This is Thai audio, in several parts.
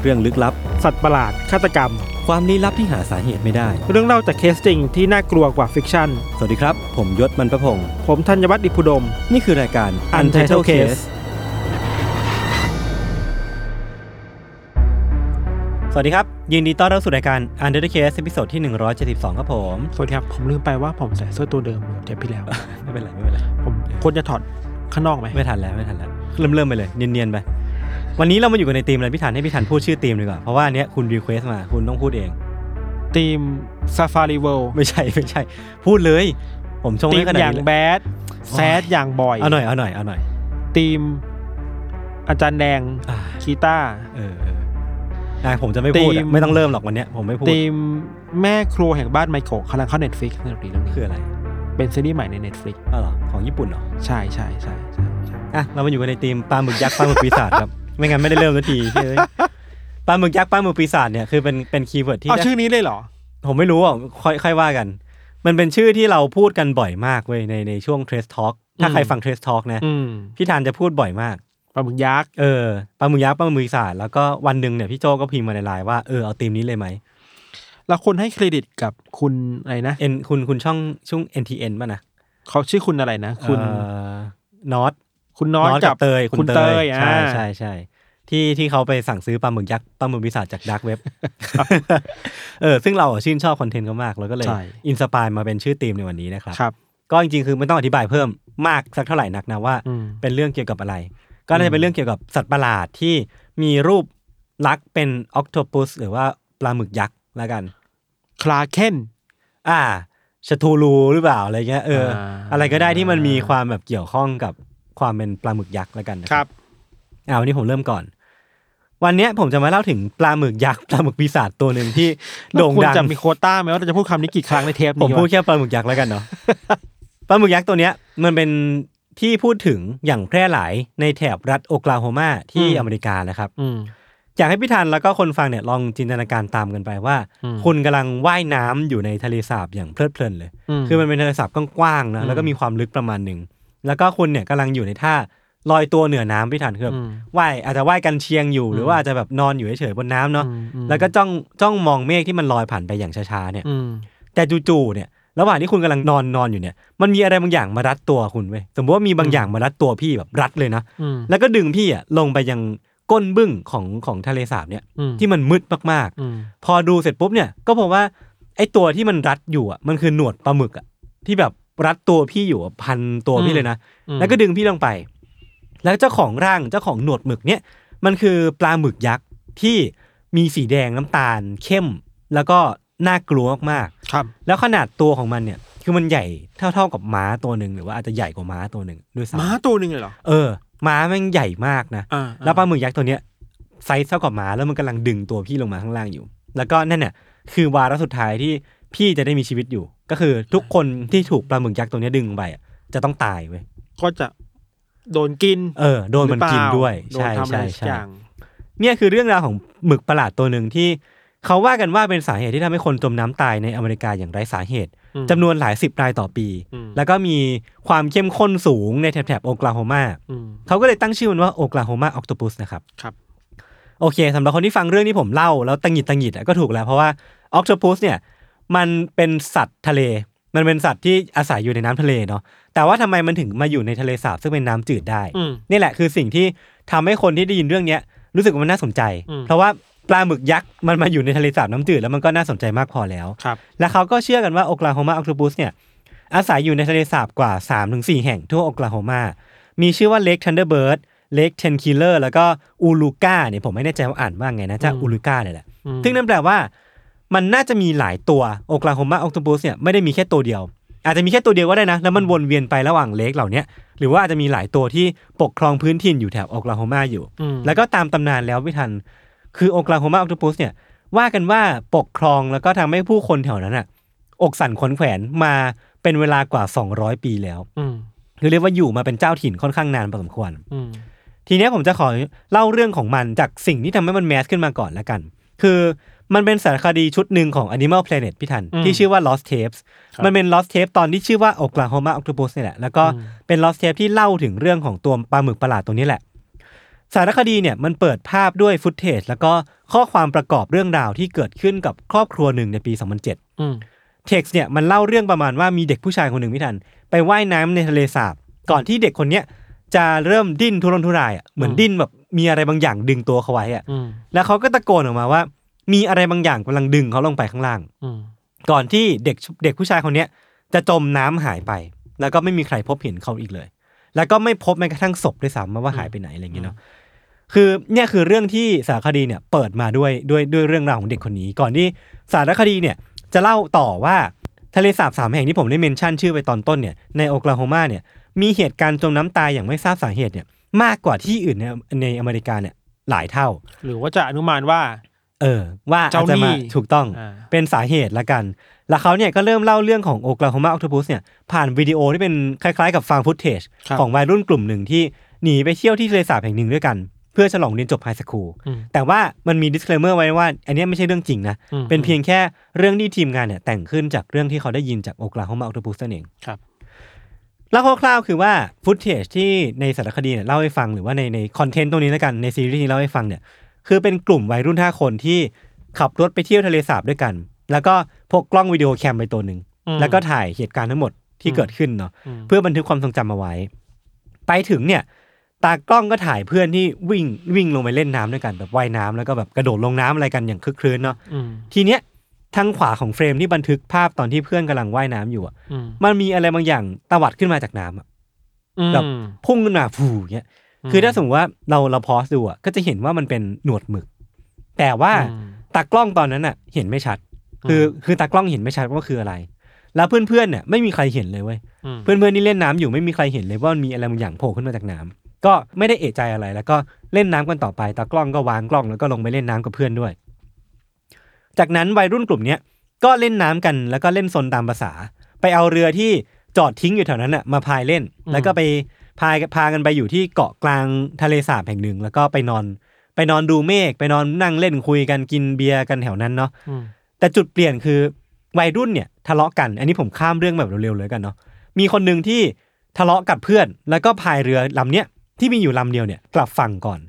เรื่องลึกลับ สัตว์ประหลาด ฆาตกรรม ความลี้ลับที่หาสาเหตุไม่ได้ เรื่องเล่าจากเคสจริงที่น่ากลัวกว่า fiction สวัสดีครับ ผมยชญ์ บรรพพงศ์ผมธัญวัฒน์อิพภูดม นี่คือรายการ Untitled Case สวัสดีครับ ยินดีต้อนรับสู่รายการ Untitled Case ตอนที่ 172 ครับผม สวัสดีครับ ผมลืมไปว่าผมใส่เสื้อตัวเดิมเทปที่แล้ว ไม่เป็นไรไม่เป็นไรผมควรจะถอดข้างนอกไหมไม่ทันแล้วไม่ทันแล้วเริ่มเริ่มไปเลยเนียนๆไป วันนี้เรามาอยู่กันในธีมอะไรพี่ธัญให้พี่ธัญพูดชื่อธีมดีกว่าเพราะว่าอันเนี้ยคุณ request มาคุณต้องพูดเอง ทีมซาฟารีเวิลด์ไม่ใช่ไม่ใช่ พูดเลย ผมชงทีให้มขนาดอย่างนี้แบเลยดแซดอย่างบ่อยเอาหน่อยเอาหน่อยเอาหน่อยทีมอาจารย์แดงอ่าคีตาร์ เออเออได้ผมจะไม่พูดทีอะม ไม่ต้องเริ่มหรอกวันเนี้ยผมไม่พูดทีมแม่ครัวแห่งบ้านไมโครกำลังเข้าเน็ตฟลิกซ์ในปีเรื่องนี้คืออะไรเป็นซีรีส์ใหม่ใน Netflix อ้าวเหรอของญี่ปุ่นเหรอ ใช่ใช่ใช่ใช่ใช่อะเรามาอยู่กันในทีมปลาหมึกยักษ์ปลาหมึกปีศาจครับ ไม่งั้นไม่ได้เริ่มสักทีเฮ้ยปลาหมึกยักษ์ปลาหมึกปีศาจเนี่ยคือเป็นเป็น keyword ที่เอาชื่อนี้เลยเหรอ ผมไม่รู้อะค่อยค่อยว่ากัน มันเป็นชื่อที่เราพูดกันบ่อยมากเว้ยในในช่วง Trace Talk ถ้าอืมใครฟัง Trace Talk นะอืมพี่ธัญจะพูดบ่อยมาก ปลาหมึกยักษ์เออปลาหมึกยักษ์ปลาหมึกปีศาจแล้วก็วันหนึ่งเนี่ยพี่โจก็พิมพ์มาในไลน์ว่าเออเอาธีมนี้เลยไหมแล้วคนให้เครดิตกับคุณอะไรนะเอ็นคุณคุณช่องช่อง NTN ป่ะนะเขาชื่อคุณอะไรนะ คุณนอต คุณน้อยน็อตกักับบเตยคุณเตยใช่อ่าใช่ใช่ ที่ที่เขาไปสั่งซื้อปลาหมึกยักษ์ปลาหมึกปีศาจจาก dark web เออซึ่งเราอะชื่นชอบ content เขามากแล้วก็เลยใช่ inspire มาเป็นชื่อธีมในวันนี้นะครับครับ ก็จริงๆคือไม่ต้องอธิบายเพิ่มมากสักเท่าไหร่นักนะว่าอืมเป็นเรื่องเกี่ยวกับอะไร ก็น่าจะเป็นเรื่องเกี่ยวกับสัตว์ประหลาดที่มีรูปลักษณ์เป็นออ t โ p ปุสหรือว่าปลาหมึกยักษ์แล้วกัน Kraken อ่าชทูรูหรือเปล่าอะไรเงี้ยเอออ่าอะไรก็ได้ที่มันมีความแบบเกี่ยวข้องกับความเป็นปลาหมึกยักษ์แล้วกันนะครับอ่าวันนี้ผมเริ่มก่อน วันเนี้ยผมจะมาเล่าถึงปลาหมึกยักษ์ปลาหมึกปีศาจตัวหนึ่งที่โด่งควรดังจะมีโควต้าไหมว่าเราจะพูดคำนี้กี่ครั้งในเทปผมนี้พูดวะแค่ปลาหมึกยักษ์แล้วกันเนาะปลาหมึกยักษ์ตัวเนี้ยมันเป็นที่พูดถึงอย่างแพร่หลายในแถบรัฐโอคลาโฮมาที่อเมริกานะครับอืมอยากให้พี่ธันแล้วก็คนฟังเนี่ยลองจินตนาการตามกันไปว่าอืมคุณกำลังว่ายน้ำอยู่ในทะเลสาบอย่างเพลิดเพลินเลยมคือมันเป็นทะเลสาบกว้างๆนะอืมแล้วก็มีความลึกประมาณหนึ่งแล้วก็คุณเนี่ยกำลังอยู่ในท่า ลอยตัวเหนือน้ำพี่ธันคือแบบอืมว่ายอาจจะว่ายกันเชียงอยู่หรือมว่าอาจจะแบบนอนอยู่เฉยๆบนน้ำเนาะอืมอืมแล้วก็จ้องจ้องมองเมฆที่มันลอยผ่านไปอย่างช้าๆเนี่ยอืมแต่จู่ๆเนี่ยระหว่างที่คุณกำลังนอนนอนอยู่เนี่ยมันมีอะไรบางอย่างมารัดตัวคุณเว้ยสมมติว่ามีบางอย่างมารัดตัวพี่แบบรัดเลยนะอืมแล้วก็ดึงพี่อะลงไปยังก้นบึ้งของของทะเลสาบเนี่ยอืมที่มันมืดมากอืมๆพอดูเสร็จปุ๊บเนี่ยก็พบว่าไอ้ตัวที่มันรัดอยู่อะมันคือหนวดปลาหมึกอะที่แบบรัดตัวพี่อยู่อะพันตัวพี่เลยนะอืมแล้วก็ดึงพี่ลงไป แล้วเจ้าของร่างเจ้าของหนวดหมึกเนี่ยมันคือปลาหมึกยักษ์ที่มีสีแดงน้ำตาล เข้ม แล้วก็น่ากลัวมากๆครับ แล้วขนาดตัวของมันเนี่ย คือมันใหญ่เท่าเท่าๆกับม้าตัวหนึ่งหรือว่าอาจจะใหญ่กว่าม้าตัวหนึ่งด้วยซ้ำม้าตัวหนึ่งเลยเหรอเออม้าแม่งใหญ่มากนะอ่าแล้วปลาหมึกยักษ์ตัวเนี้ยไซส์เท่ากับม้าแล้วมันกำลังดึงตัวพี่ลงมาข้างล่างอยู่ แล้วก็นั่นเนี่ยคือวาระสุดท้ายที่พี่จะได้มีชีวิตอยู่ ก็คือทุกคนที่ถูกปลาหมึกยักษ์ตัวเนี้ยดึงไปอะจะต้องตายเว้ยก็จะ โดนกิน เออ โดนมันกินด้วยหรือใช่เปล่าโดนทำอะไรใช่สักใช่อย่างเนี่ยคือเรื่องราวของหมึกประหลาดตัวหนึ่งที่เขาว่ากันว่าเป็นสาเหตุที่ทำให้คนจมน้ำตายในอเมริกาอย่างไร้สาเหตุอืมจำนวนหลายสิบรายต่อปีอืมแล้วก็มีความเข้มข้นสูงในแถบๆโอคลาโฮมาอืมเขาก็เลยตั้งชื่อมันว่าโอคลาโฮมาออ t โ p ปุสนะครับครับ โอเคสำหรับคนที่ฟังเรื่องที่ผมเล่า แล้วตังหงิดตังหงิดอะก็ถูกแล้วเพราะว่าออ t โ p ปุสเนี่ย มันเป็นสัตว์ทะเล มันเป็นสัตว์ที่อาศัยอยู่ในน้ำทะเลเนาะแต่ว่าทำไมมันถึงมาอยู่ในทะเลสาบซึ่งเป็นน้ำจืดได้อืมนี่แหละคือสิ่งที่ทำให้คนที่ได้ยินเรื่องเนี้ยรู้สึกว่ามันน่าสนใจอืมเพราะว่าปลาหมึกยักษ์มันมาอยู่ในทะเลสาบน้ำจืดแล้วมันก็น่าสนใจมากพอแล้วครับและเขาก็เชื่อกันว่าโอคลาโฮมาออ t โ p ปุสเนี่ยอาศัยอยู่ในทะเลสาบกว่า 3-4 แห่งทั่วโอคลาโฮมา มีชื่อว่าเล k ทันเดอร์เบิร์ดเลกเทนคิลเลอร์แล้วก็ Oologah เนี่ยผมไม่แน่ใจว่าอ่านว่าไงนะจะ Oologah เนี่ยแหละอืมซึ่งนั่นแปลว่า มันน่าจะมีหลายตัวโอคลาโฮมาออ t ต p ปัสเนี่ยไม่ได้มีแค่ตัวเดียว อาจจะมีแค่ตัวเดียวก็ได้นะ แล้วมันวนเวียนไประหว่าง lake เหล่าเนี้ยหรือว่าอาจจะมีหลายตัวที่ปกครองพื้นถิ่นอยู่แถวโอคลาโฮมาอยู่อืมแล้วก็ตามตำนานแล้วพี่ธัญ คือโอคลาโฮมาออ t ต p ปัสเนี่ยว่ากันว่าปกครองแล้วก็ทำให้ผู้คนแถวนั้นอะ อกสั่นขวัญแขวนมาเป็นเวลากว่า 200 ปีแล้วอืมคือเรียกว่าอยู่มาเป็นเจ้าถิ่นค่อนข้างนานพอสมควรอืมทีเนี้ยผมจะขอเล่าเรื่องของมันจากสิ่งที่ทำให้มันแมสขึ้นมาก่อนแล้วกัน คือ มันเป็นสารคดีชุดหนึ่งของ Animal Planet พี่ทัน ที่ชื่อว่า Lost Tapes มันเป็น Lost Tape ตอนที่ชื่อว่า Oklahoma Octopus นี่แหละ แล้วก็เป็น Lost Tape ที่เล่าถึงเรื่องของตัวปลาหมึกประหลาดตัวนี้แหละ สารคดีเนี่ยมันเปิดภาพด้วยฟุตเทจแล้วก็ข้อความประกอบเรื่องราวที่เกิดขึ้นกับครอบครัวหนึ่งในปี 2007อืมเท็กซ์เนี่ยมันเล่าเรื่องประมาณว่ามีเด็กผู้ชายคนหนึ่งพี่ทัน ไปว่ายน้ำในทะเลสาบ ก่อนที่เด็กคนเนี้ยจะเริ่มดิ้นทุรนทุรายอะเหมือนดิ้นแบบมีอะไรบางอย่างดึงตัวเขาไว้อะอืมแล้วเขาก็ตะโกนออกมาว่า มีอะไรบางอย่างกำลังดึงเขาลงไปข้างล่างอืมก่อนที่เด็กเด็กผู้ชายคนเนี้ยจะจมน้ำหายไป แล้วก็ไม่มีใครพบเห็นเขาอีกเลย แล้วก็ไม่พบแม้กระทั่งศพด้วยซ้ำว่าหายไปไหนอะไรอย่างเงี้ยเนาะคือเนี่ยคือเรื่องที่สารคดีเนี่ยเปิดมาด้วยด้วยด้วยเรื่องราวของเด็กคนนี้ ก่อนที่สารคดีเนี่ยจะเล่าต่อว่าทะเลสาบสามแห่งที่ผมได้เมนชั่นชื่อไปตอนต้นเนี่ยในโอคลาโฮมาเนี่ยมีเหตุการณ์จมน้ำตายอย่างไม่ทราบสาเหตุเนี่ยมากกว่าที่อื่นในในอเมริกาเนี่ยหลายเท่า หรือว่าจะอนุมานว่า เออว่าอาจเจ้าจะหนี้มาถูกต้องอ่าเป็นสาเหตุละกัน แล้วเขาเนี่ยก็เริ่มเล่าเรื่องของโอ l ลาโฮมาออ t ต p ปัสเนี่ยผ่านวิดีโอที่เป็นคล้ายๆ กับ found footage ครับของวัยรุ่นกลุ่มหนึ่งที่หนีไปเที่ยวที่ทะเลสาบแห่งหนึ่งด้วยกัน เพื่อฉลองเรียนจบ high school อืมแต่ว่ามันมี disclaimer ไว้ว่า อันเนี้ยไม่ใช่เรื่องจริงนะอืมเป็นเพียงแค่เรื่องที่ทีมงานเนี่ยแต่งขึ้นจากเรื่องที่เขาได้ยินจากโอ l ลาโฮมาออ t ต p ปัสนั่นเองครับแล้วคร่าวๆคือว่า footage ที่ในสารคดีเนี่ยเล่าให้ฟังหรือว่าในใน content ตรงนี้แล้วกันในซีรีส์ที่เล่าให้ฟังเนี่ย คือเป็นกลุ่มวัยรุ่นห้าคนที่ขับรถไปเที่ยวทะเลสาบด้วยกัน แล้วก็พกกล้องวิดีโอแคมไปตัวหนึ่งอืมแล้วก็ถ่ายเหตุการณ์ทั้งหมดที่เกิดขึ้นเนาะอืมเพื่อบันทึกความทรงจำเอาไว้ ไปถึงเนี่ยตากล้องก็ถ่ายเพื่อนที่วิ่งวิ่งลงไปเล่นน้ำด้วยกันแบบว่ายน้ำแล้วก็แบบกระโดดลงน้ำอะไรกันอย่างคึกครื้นเนาะอืมทีเนี้ยทางขวาของเฟรมที่บันทึกภาพตอนที่เพื่อนกำลังว่ายน้ำอยู่อะอืมมันมีอะไรบางอย่างตวัดขึ้นมาจากน้ำอะแบบอืมพุ่งขึ้นมาฟูเงี้ย คือถ้าสมมติว่าเราเราพอสดูอะก็จะเห็นว่ามันเป็นหนวดหมึก แต่ว่าอืมตากล้องตอนนั้นอะ เห็นไม่ชัด คือคือตากล้องเห็นไม่ชัดว่าคืออะไร แล้วเพื่อนๆเนี่ยไม่มีใครเห็นเลยเว้ยอืมเพื่อนๆที่เล่นน้ำอยู่ไม่มีใครเห็นเลยว่ามันมีอะไรบางอย่างโผล่ขึ้นมาจากน้ำก็ไม่ได้เอะใจอะไร แล้วก็เล่นน้ำกันต่อไปตากล้องก็วางกล้องแล้วก็ลงไปเล่นน้ำกับเพื่อนด้วย จากนั้นวัยรุ่นกลุ่มเนี้ยก็เล่นน้ำกันแล้วก็เล่นซนตามภาษา ไปเอาเรือที่จอดทิ้งอยู่แถวนั้นอะมาพายเล่น แล้วก็ไป พายพากันไปอยู่ที่เกาะกลางทะเลสาบแห่งหนึ่ง แล้วก็ไปนอน ไปนอนดูเมฆไปนอนนั่งเล่นคุยกันกินเบียร์กันแถวนั้นเนาะอืมแต่จุดเปลี่ยนคือวัยรุ่นเนี่ยทะเลาะกัน อันนี้ผมข้ามเรื่องแบบเร็วๆเลยกันเนาะมีคนหนึ่งที่ทะเลาะกับเพื่อน แล้วก็พายเรือลำเนี้ยที่มีอยู่ลำเดียวเนี่ยกลับฝั่งก่อน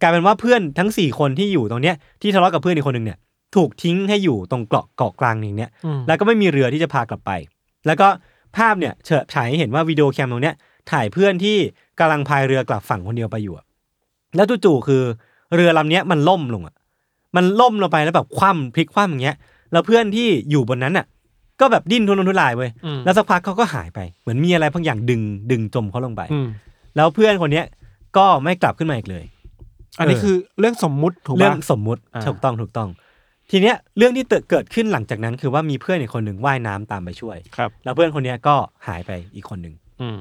กลายเป็นว่าเพื่อนทั้งสี่คนที่อยู่ตรงเนี้ยที่ทะเลาะกับเพื่อนอีกคนหนึ่งเนี่ยถูกทิ้งให้อยู่ตรงเกาะเกาะกลางอย่างเนี้ยอืมแล้วก็ไม่มีเรือที่จะพากลับไป แล้วก็ภาพเนี่ยเฉฉายให้เห็นว่าวิดีโอแคมตรงเนี้ย ถ่ายเพื่อนที่กำลังพายเรือกลับฝั่งคนเดียวไปอยู่อะแล้วจู่ๆคือ เรือลำเนี้ยมันล่มลงอะมันล่มลงไปแล้วแบบคว่ำพลิกคว่ำอย่างเงี้ย แล้วเพื่อนที่อยู่บนนั้นอะ ก็แบบดิ้นทุรนทุรายเว้ยอืมแล้วสักพักเขาก็หายไป เหมือนมีอะไรบางอย่างดึงดึงจมเขาลงไปอืมแล้วเพื่อนคนเนี้ยก็ไม่กลับขึ้นมาอีกเลย อันนี้เออคือเรื่องสมมุติถูกเรื่อปะงสมมุติอ่าถูกต้องถูกต้อง ทีเนี้ยเรื่องที่เกิดเกิดขึ้นหลังจากนั้น คือว่ามีเพื่อนอีกคนหนึ่งว่ายน้ำตามไปช่วย ครับ แล้วเพื่อนคนเนี้ยก็หายไปอีกคนหนึ่งอืม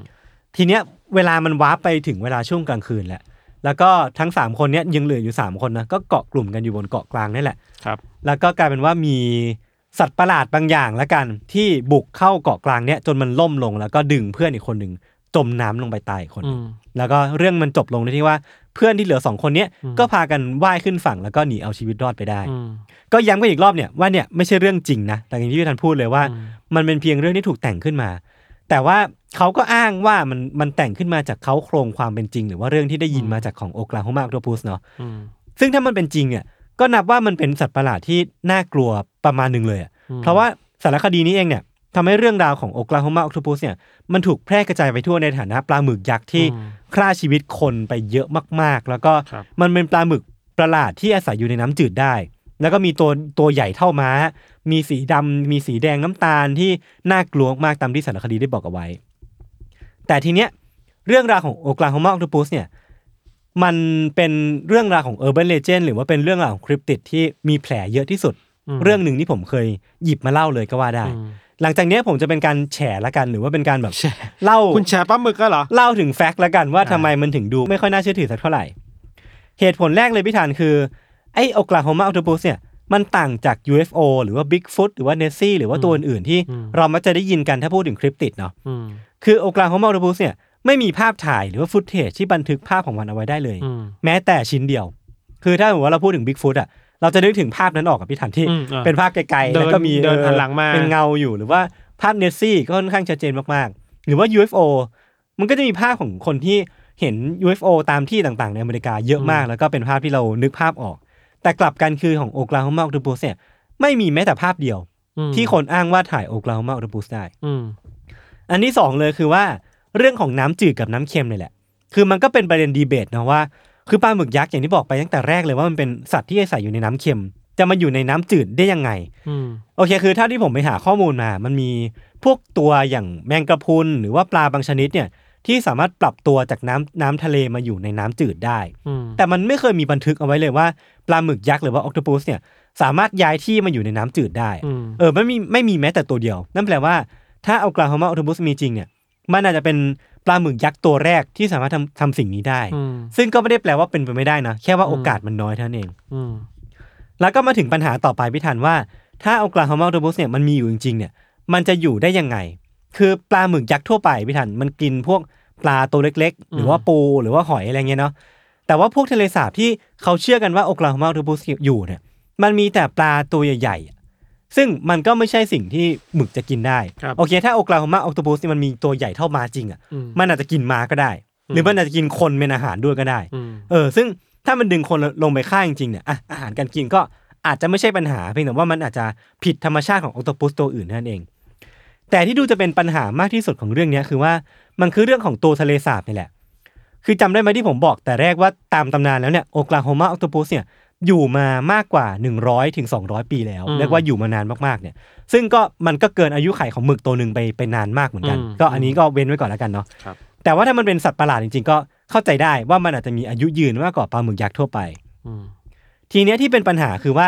ทีเนี้ยเวลามันวาร์ปไปถึงเวลาช่วงกลางคืนแล้วแล้วก็ทั้งสามคนเนี้ยยังเหลืออยู่สามคนนะก็เกาะกลุ่มกันอยู่บนเกาะกลางนี่แหละครับ แล้วก็กลายเป็นว่ามีสัตว์ประหลาดบางอย่างละกัน ที่บุกเข้าเกาะกลางเนี้ยจนมันล่มลงแล้วก็ดึงเพื่อนอีกคนหนึ่งจมน้ำลงไปตายอีกคนหอืนึ่งมแล้วก็เรื่องมันจบลงในที่ว่าเพื่อนที่เหลือสองคนเนี้ยอืมก็พากันว่ายขึ้นฝั่งแล้วก็หนีเอาชีวิตรอดไปได้อืมก็ย้ำกันอีกรอบเนี่ยว่าเนี่ยไม่ใช่เรื่องจริงนะแต่อย่างที่พี่ธันพูดเลยว่าอืมมันเป็นเพียงเรื่องที่ถูกแต่งขึ้นมา แต่ว่าเขาก็อ้างว่ามันมันแต่งขึ้นมาจากเขาโครงความเป็นจริง หรือว่าเรื่องที่ได้ยินมาจากของโอคลาโฮมาออ t ต p ปัสเนาะอืมซึ่งถ้ามันเป็นจริงเนี่ยก็นับว่ามันเป็นสัตว์ประหลาดที่น่ากลัวประมาณหนึ่งเลยอะอืมเพราะว่าสารคดีนี้เองเนี่ยทำให้เรื่องราวของโอคลาโฮมาออ t ต p ปัสเนี่ยมันถูกแพร่กระจายไปทั่วในฐานะปลาหมึกยักษ์ที่อืมฆ่าชีวิตคนไปเยอะมากๆ แล้วก็ครับมันเป็นปลาหมึกประหลาดที่อาศัยอยู่ในน้ำจืดได้ แล้วก็มีตัวตัวใหญ่เท่าม้า มีสีดำมีสีแดงน้ำตาลที่น่ากลัวมากตามที่สารคดีได้บอกเอาไว้ แต่ทีเนี้ยเรื่องราวของโอคลาโฮมาออ t ต p ปัสเนี่ยมันเป็นเรื่องราวของ Urban Legend หรือว่าเป็นเรื่องราวของคริปติดที่มีแผลเยอะที่สุดมเรื่องหนึ่งที่ผมเคยหยิบมาเล่าเลยก็ว่าได้อืมหลังจากเนี้ยผมจะเป็นการแฉละกันหรือว่าเป็นการแบบแชร์เล่าคุณแชร์ปลาหมึกก็เหรอเล่าถึงแฟกต์ละกันว่าอ่าทำไมมันถึงดูไม่ค่อยน่าเชื่อถือสักเท่าไหร่ เหตุผลแรกเลยพี่ธัญคือ ไอ้โอคลาโฮมา octopus เนี่ยมันต่างจาก UFO หรือว่า Bigfoot หรือว่า Nessie หรือว่าตัวอื่นๆที่เรามักจะได้ยินกันถ้าพูดถึง cryptid เนาะอืมคือโอกลาโฮมาอ c t ต p u s เนี่ยไม่มีภาพถ่ายหรือว่า footage ที่บันทึกภาพของมันเอาไว้ได้เลยอืมแม้แต่ชิ้นเดียว คือถ้าสมมติว่าเราพูดถึง Bigfoot อะเราจะนึกถึงภาพนั้นออกกับพี่ธัญที่อืมอ่าเป็นภาพไกลๆเดินแล้วก็มีเดินออหันหลังมาเป็นเงาอยู่หรือว่าภาพ Nessie ก็ค่อนข้างชัดเจนมากๆ หรือว่า UFO มันก็จะมีภาพของคนที่เห็น UFO ตามที่ต่างๆ ในอเมริกาเยอะมาก แล้วก็เป็นภาพที่เรานึกภาพออก แต่กลับกันคือของโอกลาโฮมาอ c t ต p u s เนี่ยไม่มีแม้แต่ภาพเดียวอืมที่คนอ้างว่าถ่ายโอกลาโฮมาอ c t ต p u s ได้อืมอันที่สองเลยคือว่าเรื่องของน้ำจืดกับน้ำเค็มเลยแหละ คือมันก็เป็นประเด็นดีเบตนะว่า คือปลาหมึกยักษ์อย่างที่บอกไปตั้งแต่แรกเลยว่ามันเป็นสัตว์ที่อาศัยอยู่ในน้ำเค็ม จะมาอยู่ในน้ำจืดได้ยังไงอืมโอเค คือเท่าที่ผมไปหาข้อมูลมา มันมีพวกตัวอย่างแมงกะพรุนหรือว่าปลาบางชนิดเนี่ย ที่สามารถปรับตัวจากน้ำน้ำทะเลมาอยู่ในน้ำจืดได้อืมแต่มันไม่เคยมีบันทึกเอาไว้เลยว่าปลาหมึกยักษ์หรือว่าออ t o ต u s เนี่ยสามารถย้ายที่มาอยู่ในน้ำจืดได้อืมเออไม่มีไม่มีแม้แต่ตัวเดียว นั่นแปลว่าถ้าเอากลาโฮมาออ t o ต u s มีจริงเนี่ยมันอาจจะเป็นปลาหมึกยักษ์ตัวแรกที่สามารถทำทำสิ่งนี้ได้อืมซึ่งก็ไม่ได้แปลว่าเป็นไปไม่ได้นะ แค่ว่าอืมโอกาสมันน้อยเท่านั้นเองอืมแล้วก็มาถึงปัญหาต่อไปพี่ทันว่า ถ้าเอากลาโฮมาออ t o ต u s เนี่ยมันมีอยู่จริงๆเนี่ยมันจะอยู่ได้ยังไง คือปลาหมึกยักษ์ทั่วไปพี่ทันมันกินพวกปลาตัวเล็ก ๆ หรือว่าปูหรือว่าหอยอะไรเงี้ยเนาะแต่ว่าพวกทะเลสาบที่เขาเชื่อกันว่าโอกลาโฮมาออ t o ต u s อยู่เนี่ยมันมีแต่ปลาตัวใหญ่ๆอะซึ่งมันก็ไม่ใช่สิ่งที่หมึกจะกินได้ครับโอเค ถ้าโอกลาโฮมาออ t o ต u s นี่มันมีตัวใหญ่เท่าม้าจริงอะอืมมันอาจจะกินม้าก็ได้ หรือมันอาจจะกินคนเป็นอาหารด้วยก็ได้อืมเออ ซึ่งถ้ามันดึงคนลงไปฆ่าจริงๆเนี่ยอะอาหารการกินก็อาจจะไม่ใช่ปัญหาเพียงแต่ว่ามันอาจจะผิดธรรมชาติของอ c t ต p u s ตัวอื่นนั่นเอง แต่ที่ดูจะเป็นปัญหามากที่สุดของเรื่องเนี้ยคือว่ามันคือเรื่องของตัวทะเลสาบนี่แหละ คือจำได้ไหมที่ผมบอกแต่แรกว่าตามตำนานแล้วเนี่ยโอกลาโฮมาอ c t ต p u s เนี่ยอยู่มามากกว่า 100ถึง200 ปีแล้วอืมเรียกว่าอยู่มานานมากๆเนี่ย ซึ่งก็มันก็เกินอายุไขของหมึกตัวหนึ่งไปไปนานมากเหมือนกันอืมก็อันนี้ก็เว้นไว้ก่อนแล้วกันเนาะครับแต่ว่าถ้ามันเป็นสัตว์ประหลาดจริงๆ ก็เข้าใจได้ว่ามันอาจจะมีอายุยืนมากกว่าปลาหมึกยักษ์ทั่วไปอืมทีเนี้ยที่เป็นปัญหาคือว่า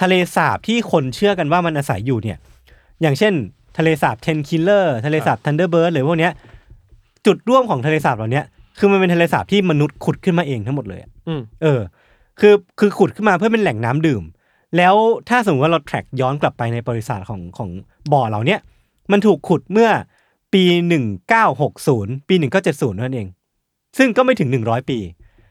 ทะเลสาบที่คนเชื่อกันว่ามันอาศัยอยู่เนี่ย อย่างเช่น ทะเลสาบ Tenkiller ทะเลสาบ Thunderbird หรือพวกเนี้ยจุดร่วมของทะเลสาบเหล่าเนี้ยคือมันเป็นทะเลสาบที่มนุษย์ขุดขึ้นมาเองทั้งหมดเลยอะอืมเออ คือคือขุดขึ้นมาเพื่อเป็นแหล่งน้ำดื่ม แล้วถ้าสมมติว่าเรา track ย้อนกลับไปในประวัติศาสตร์ของของบ่อเหล่าเนี้ยมันถูกขุดเมื่อปีหนึ่งเก้าหกศูนย์ปีหนึ่งเก้าเจ็ดศูนย์นั่นเอง ซึ่งก็ไม่ถึงหนึ่งร้อยปี